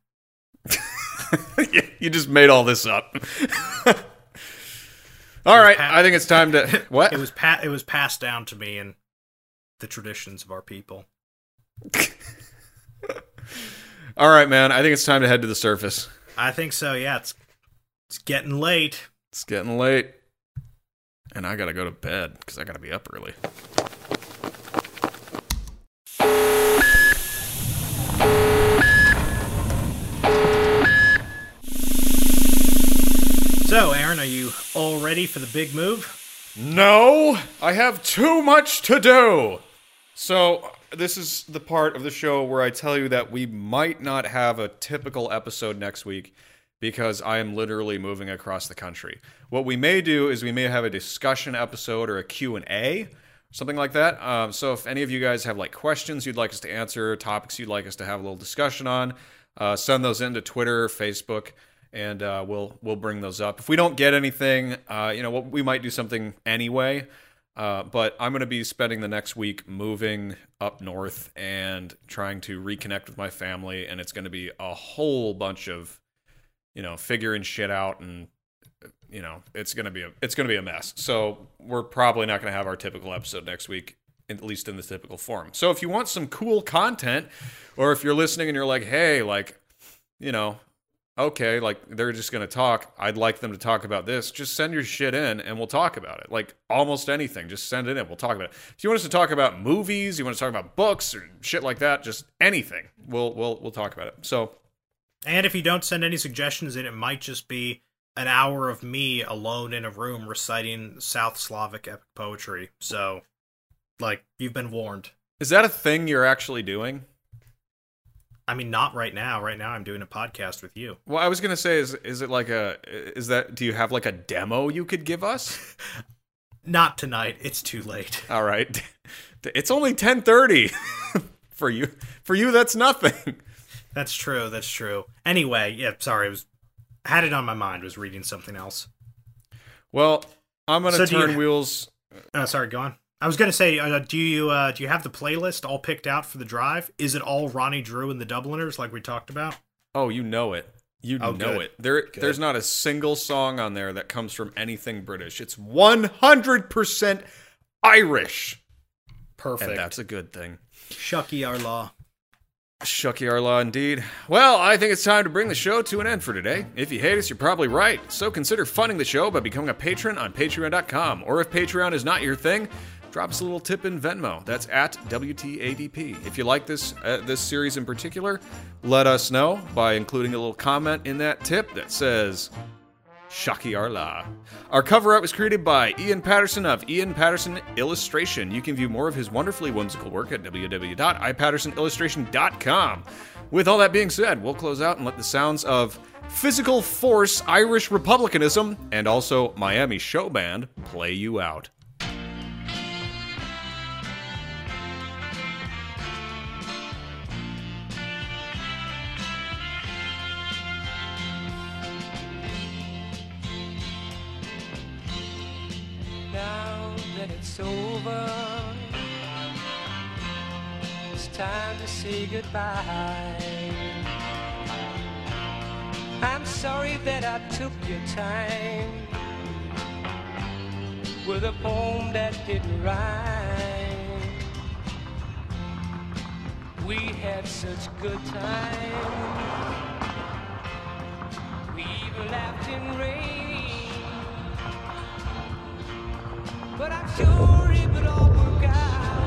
you just made all this up. all right, pa- I think it's time to what? It was pa- it was passed down to me and the traditions of our people. all right, man. I think it's time to head to the surface. I think so. Yeah, it's it's getting late. It's getting late. And I gotta go to bed because I gotta be up early. Aaron, are you all ready for the big move? No, I have too much to do. So, this is the part of the show where I tell you that we might not have a typical episode next week because I am literally moving across the country. What we may do is we may have a discussion episode or a Q&A, something like that. Um, so if any of you guys have like questions you'd like us to answer, topics you'd like us to have a little discussion on, uh, send those into Twitter, Facebook, and uh, we'll we'll bring those up. If we don't get anything, uh, you know, we might do something anyway. Uh, but I'm going to be spending the next week moving up north and trying to reconnect with my family, and it's going to be a whole bunch of, you know, figuring shit out, and you know, it's going to be a it's going to be a mess. So we're probably not going to have our typical episode next week, at least in the typical form. So if you want some cool content, or if you're listening and you're like, hey, like, you know, okay, like they're just going to talk. I'd like them to talk about this. Just send your shit in and we'll talk about it. Like almost anything, just send it in. We'll talk about it. If you want us to talk about movies, you want to talk about books or shit like that, just anything. We'll we'll we'll talk about it. So And if you don't send any suggestions in, it might just be an hour of me alone in a room reciting South Slavic epic poetry. So like you've been warned. Is that a thing you're actually doing? I mean, not right now. Right now, I'm doing a podcast with you. Well, I was gonna say, is is it like a is that? Do you have like a demo you could give us? not tonight. It's too late. All right, it's only ten thirty for you. For you, that's nothing. That's true. That's true. Anyway, yeah. Sorry, I was had it on my mind. Was reading something else. Well, I'm gonna so turn you, wheels. Uh, sorry, go on. I was gonna say, uh, do you uh, do you have the playlist all picked out for the drive? Is it all Ronnie Drew and the Dubliners like we talked about? Oh, you know it. You oh, know good. it. There, good. there's not a single song on there that comes from anything British. It's 100% Irish. Perfect. And that's a good thing. Tiocfaidh ár lá. Tiocfaidh ár lá indeed. Well, I think it's time to bring the show to an end for today. If you hate us, you're probably right. So consider funding the show by becoming a patron on patreon.com. Or if Patreon is not your thing, drop us a little tip in Venmo. That's at WTADP. If you like this uh, this series in particular, let us know by including a little comment in that tip that says Tiocfaidh ár lá. Our cover art was created by Ian Patterson of Ian Patterson Illustration. You can view more of his wonderfully whimsical work at www.ipattersonillustration.com. With all that being said, we'll close out and let the sounds of Physical Force Irish Republicanism and also Miami Show Band play you out. Time to say goodbye. I'm sorry that I took your time with a poem that didn't rhyme. We had such good times. We even laughed in rain but I'm sure it would all work out.